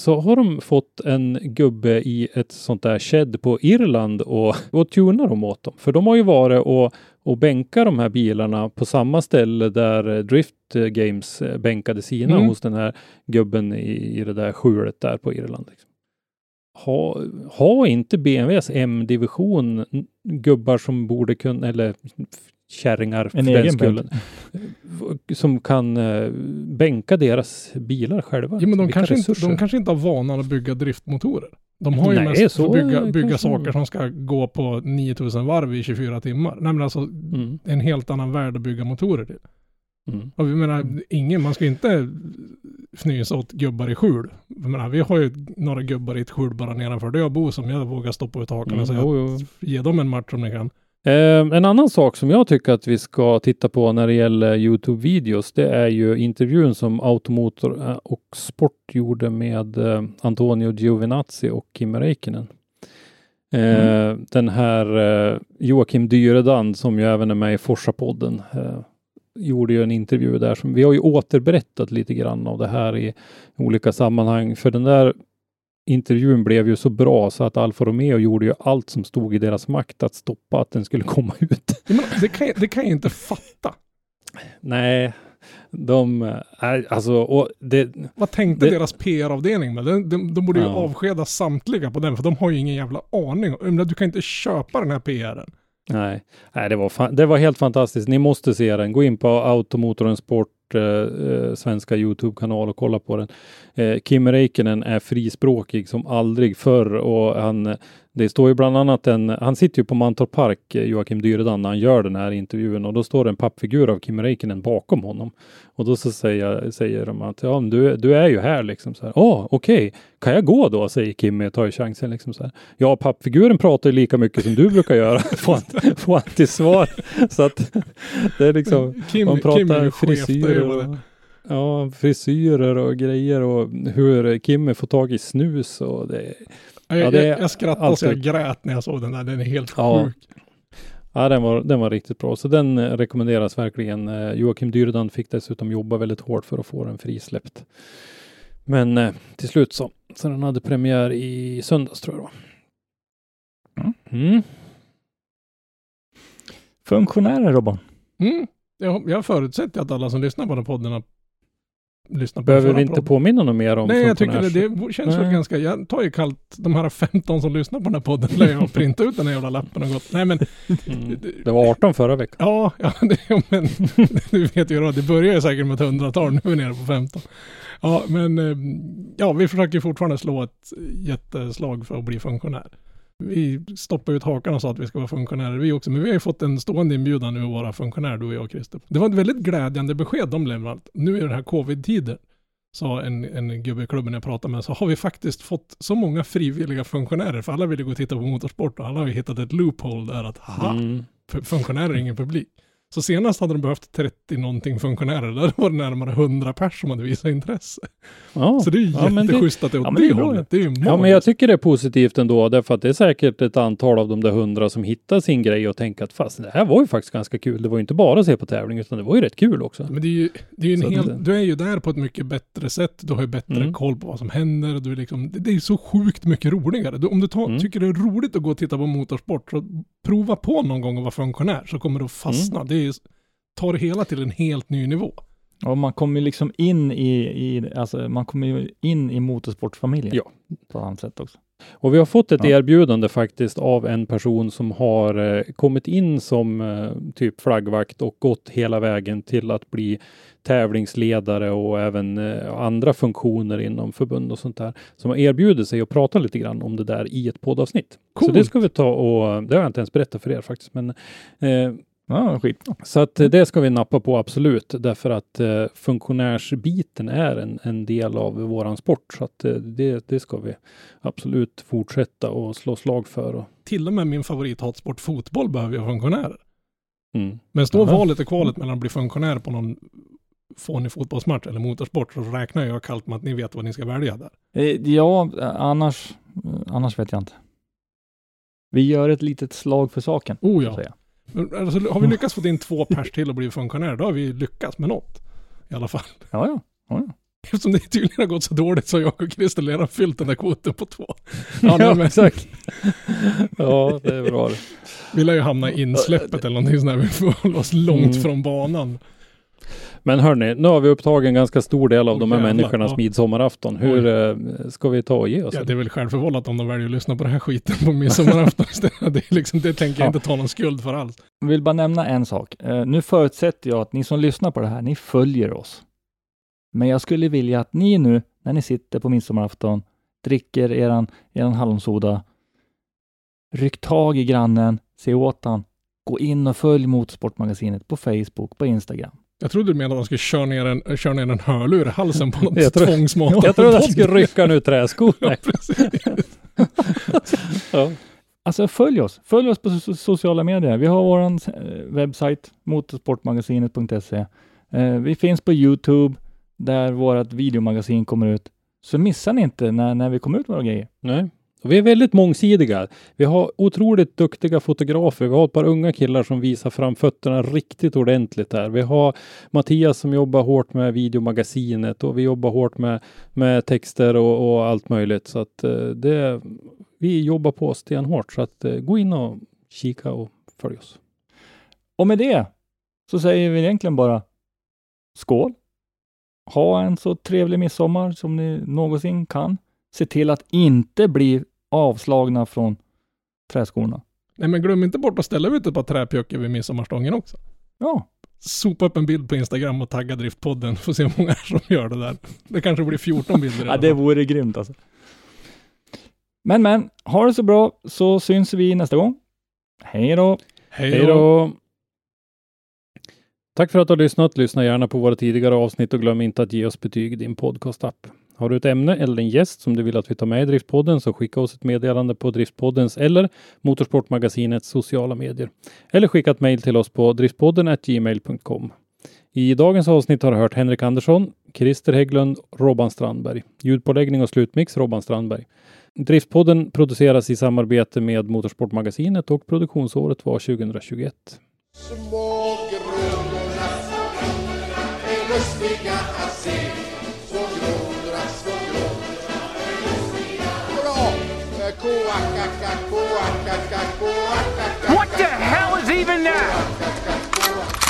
så har de fått en gubbe i ett sånt där shed på Irland och, och tunar dem åt dem. För de har ju varit och, och bänkat de här bilarna på samma ställe där Drift Games bänkade sina Mm. hos den här gubben i, i det där skjulet där på Irland. Liksom. Ha, ha inte BMWs M-division gubbar som borde kunna, eller kärringar för En den skullen, som kan uh, bänka deras bilar själva. Ja, men de kanske, inte, de kanske inte har vanan att bygga driftmotorer. De har ju Nej, mest så bygga, bygga saker som ska gå på 9000 varv i 24 timmar. Nej men alltså Mm, en helt annan värld att bygga motorer till. mm. Och vi menar, ingen, man ska inte fnysa åt gubbar i skjul. Jag menar, vi har ju några gubbar i ett skjul bara nedanför där jag bor som jag vågar stoppa ut hakan Mm, och säga jo, jo. ge dem en match om ni kan. Eh, en annan sak som jag tycker att vi ska titta på när det gäller Youtube-videos, det är ju intervjun som Automotor eh, och Sport gjorde med eh, Antonio Giovinazzi och Kim Räikkönen. Eh, Den här eh, Joakim Dyredand som ju även är med i Forsa-podden gjorde ju en intervju där som vi har ju återberättat lite grann av det här i olika sammanhang. För den där intervjun blev ju så bra så att Alfa Romeo gjorde ju allt som stod i deras makt att stoppa att den skulle komma ut. Jag menar, det, kan, jag- det kan jag inte fatta. Nej, de, äh, alltså, det, Vad tänkte Det- deras PR-avdelning med? De, de, de borde ju Ja. avskeda samtliga på den, för de har ju ingen jävla aning. Du kan inte köpa den här PRen. nej, nej det, var det var helt fantastiskt. Ni måste se den. Gå in på Automotorn Sport Eh, eh, svenska Youtube-kanal och kolla på den. Eh, Kim Räikkönen är frispråkig som aldrig förr och han, det står ju bland annat en, han sitter ju på Mantorp Park, eh, Joakim Dyredand, när han gör den här intervjun och då står det en pappfigur av Kim Räikkönen bakom honom. Och då så säger, säger de att ja, du, du är ju här liksom så här. Åh, okej, kan jag gå då? säger Kim, tar ju chansen liksom så här. Ja, pappfiguren pratar ju lika mycket som du brukar göra, får han, får han till svar. Så att det är liksom, Kim, man pratar frisyrer ja, frisyrer och grejer och hur Kim får tag i snus och det Jag, Ja, jag, jag skrattade så jag alltid- grät när jag såg den där. Den är helt Ja. sjuk. Ja, den var, den var riktigt bra. Så den eh, rekommenderas verkligen. Eh, Joakim Dyredand fick dessutom jobba väldigt hårt för att få den frisläppt. Men eh, till slut så. Så den hade premiär i söndags tror jag det var. Mm. Funktionärer Robban. Mm. Jag, jag förutsätter att alla som lyssnar på den här podden har lyssnat på Behöver vi inte podden. påminna något mer om Nej, jag tycker det, det känns väl ganska, jag tar ju kallt de här 15 som lyssnar på den här podden, lär jag ha printat ut den här jävla lappen och gått. Nej men, Mm. Det var 18 förra veckan. ja, ja det, men du vet ju då, det börjar ju säkert med ett hundratal, nu är vi nere på 15. Ja, men eh, ja, vi försöker fortfarande slå ett jätteslag för att bli funktionär. Vi stoppade ut hakan och sa att vi ska vara funktionärer vi också, men vi har ju fått en stående inbjudan nu att vara funktionär, du och jag Christer. Det var ett väldigt glädjande besked de lämnade. Nu i den här covid-tiden, sa en, en gubbe i klubben jag pratade med, så har vi faktiskt fått så många frivilliga funktionärer, för alla ville gå och titta på motorsport och alla har ju hittat ett loophole där att, haha, Mm. funktionärer är ingen publik. Så senast hade de behövt 30 någonting funktionärer. Där var det närmare 100 pers som hade visat intresse. Ja, Så det är ju ja, jätteschysst att det är åt ja, det det hållet. Det är ju Ja, men jag tycker det är positivt ändå, därför att det är säkert ett antal av de där hundra som hittar sin grej och tänker att fast det här var ju faktiskt ganska kul. Det var ju inte bara att se på tävling, utan det var ju rätt kul också. Men det är ju, det är ju en Så hel, det- du är ju där på ett mycket bättre sätt. Du har ju bättre Mm. koll på vad som händer. Du är liksom, det, det är ju så sjukt mycket roligare. Du, om du tar, Mm. tycker det är roligt att gå och titta på motorsport, så prova på någon gång att vara funktionär så kommer du att fastna. Mm. Ju- tar det hela till en helt ny nivå. Och man kommer liksom in i, i, alltså man kommer ju in i motorsportfamiljen. Ja. På ett annat sätt också. Och vi har fått ett Ja. erbjudande faktiskt av en person som har eh, kommit in som eh, typ flaggvakt och gått hela vägen till att bli tävlingsledare och även eh, andra funktioner inom förbund och sånt där. Som har erbjudit sig att prata lite grann om det där i ett poddavsnitt. Så Coolt. det ska vi ta och det har jag inte ens berättat för er faktiskt. Men, eh, Ja, skit. så att eh, det ska vi nappa på absolut, därför att eh, funktionärsbiten är en, en del av våran sport. Så att eh, det, det ska vi absolut fortsätta och slå slag för. Och, Till och med min favorithatsport fotboll behöver ju funktionärer. mm. Men står Jaha. valet och kvalet mellan att bli funktionär på någon fånig fotbollsmatch eller motorsport så räknar jag kallt med att ni vet vad ni ska välja där. Eh, Ja, annars, annars vet jag inte. Vi gör ett litet slag för saken. Oh så att ja. Alltså, har vi lyckats få in två pers till och bli funktionär, då har vi lyckats med något. I alla fall. Ja, ja. ja, ja. Eftersom det tydligen har gått så dåligt så har jag och Christer redan fyllt den där kvoten på två. Ja, nej, men exakt. ja, det är bra vi lär ju hamna i insläppet eller någonting sånt där. Vi får hålla oss långt Mm. från banan. Men hörni, nu har vi upptagit en ganska stor del av Åh, de här jävlar, människornas ja. midsommarafton. Hur eh, ska vi ta och ge oss? Ja, det är väl självförvållat om de väljer att lyssna på den här skiten på midsommarafton. Det, är liksom, det tänker jag Ja. inte ta någon skuld för alls. Jag vill bara nämna en sak. Eh, nu förutsätter jag att ni som lyssnar på det här, ni följer oss. Men jag skulle vilja att ni nu, när ni sitter på midsommarafton, dricker eran, eran hallonsoda, ryck tag i grannen, se åt han, gå in och följ Motorsportmagasinet på Facebook, på Instagram. Jag trodde du menade att de skulle köra ner en, köra ner en hörlur i halsen på något Jag tror- tvångsmat. Jag trodde att jag skulle rycka nu träskor. Ja. Ja. Alltså följ oss, följ oss på so- sociala medier. Vi har vår eh, webbsajt motorsportmagasinet.se. Eh, vi finns på Youtube där vårt videomagasin kommer ut. Så missar ni inte när, när vi kommer ut med våra grejer. Nej. Och Vi är väldigt mångsidiga. Vi har otroligt duktiga fotografer. Vi har ett par unga killar som visar fram fötterna riktigt ordentligt här. Vi har Mattias som jobbar hårt med videomagasinet och vi jobbar hårt med, med texter och, och allt möjligt. Så att eh, det, vi jobbar på stenhårt. Så att eh, gå in och kika och följ oss. Och med det så säger vi egentligen bara skål. Ha en så trevlig midsommar som ni någonsin kan. Se till att inte bli avslagna från träskorna. Nej men glöm inte bort att ställa ut ett par träpjöckor vid midsommarstången också. Ja, Sopa upp en bild på Instagram och tagga Driftpodden. Får se hur många som gör det där. Det kanske blir 14 bilder ja det vore grymt alltså. Men men, ha det så bra så syns vi nästa gång. Hej då! Hej då! Tack för att du har lyssnat. Lyssna gärna på våra tidigare avsnitt och glöm inte att ge oss betyg i din podcastapp. Har du ett ämne eller en gäst som du vill att vi tar med i Driftpodden så skicka oss ett meddelande på Driftpoddens eller Motorsportmagasinets sociala medier. Eller skicka ett mejl till oss på driftpodden gmail.com. I dagens avsnitt har du hört Henrik Andersson, Christer Hägglund, Robban Strandberg. Ljudpåläggning och slutmix Robban Strandberg. Driftpodden produceras i samarbete med Motorsportmagasinet och produktionsåret var 2021. What the hell is even that?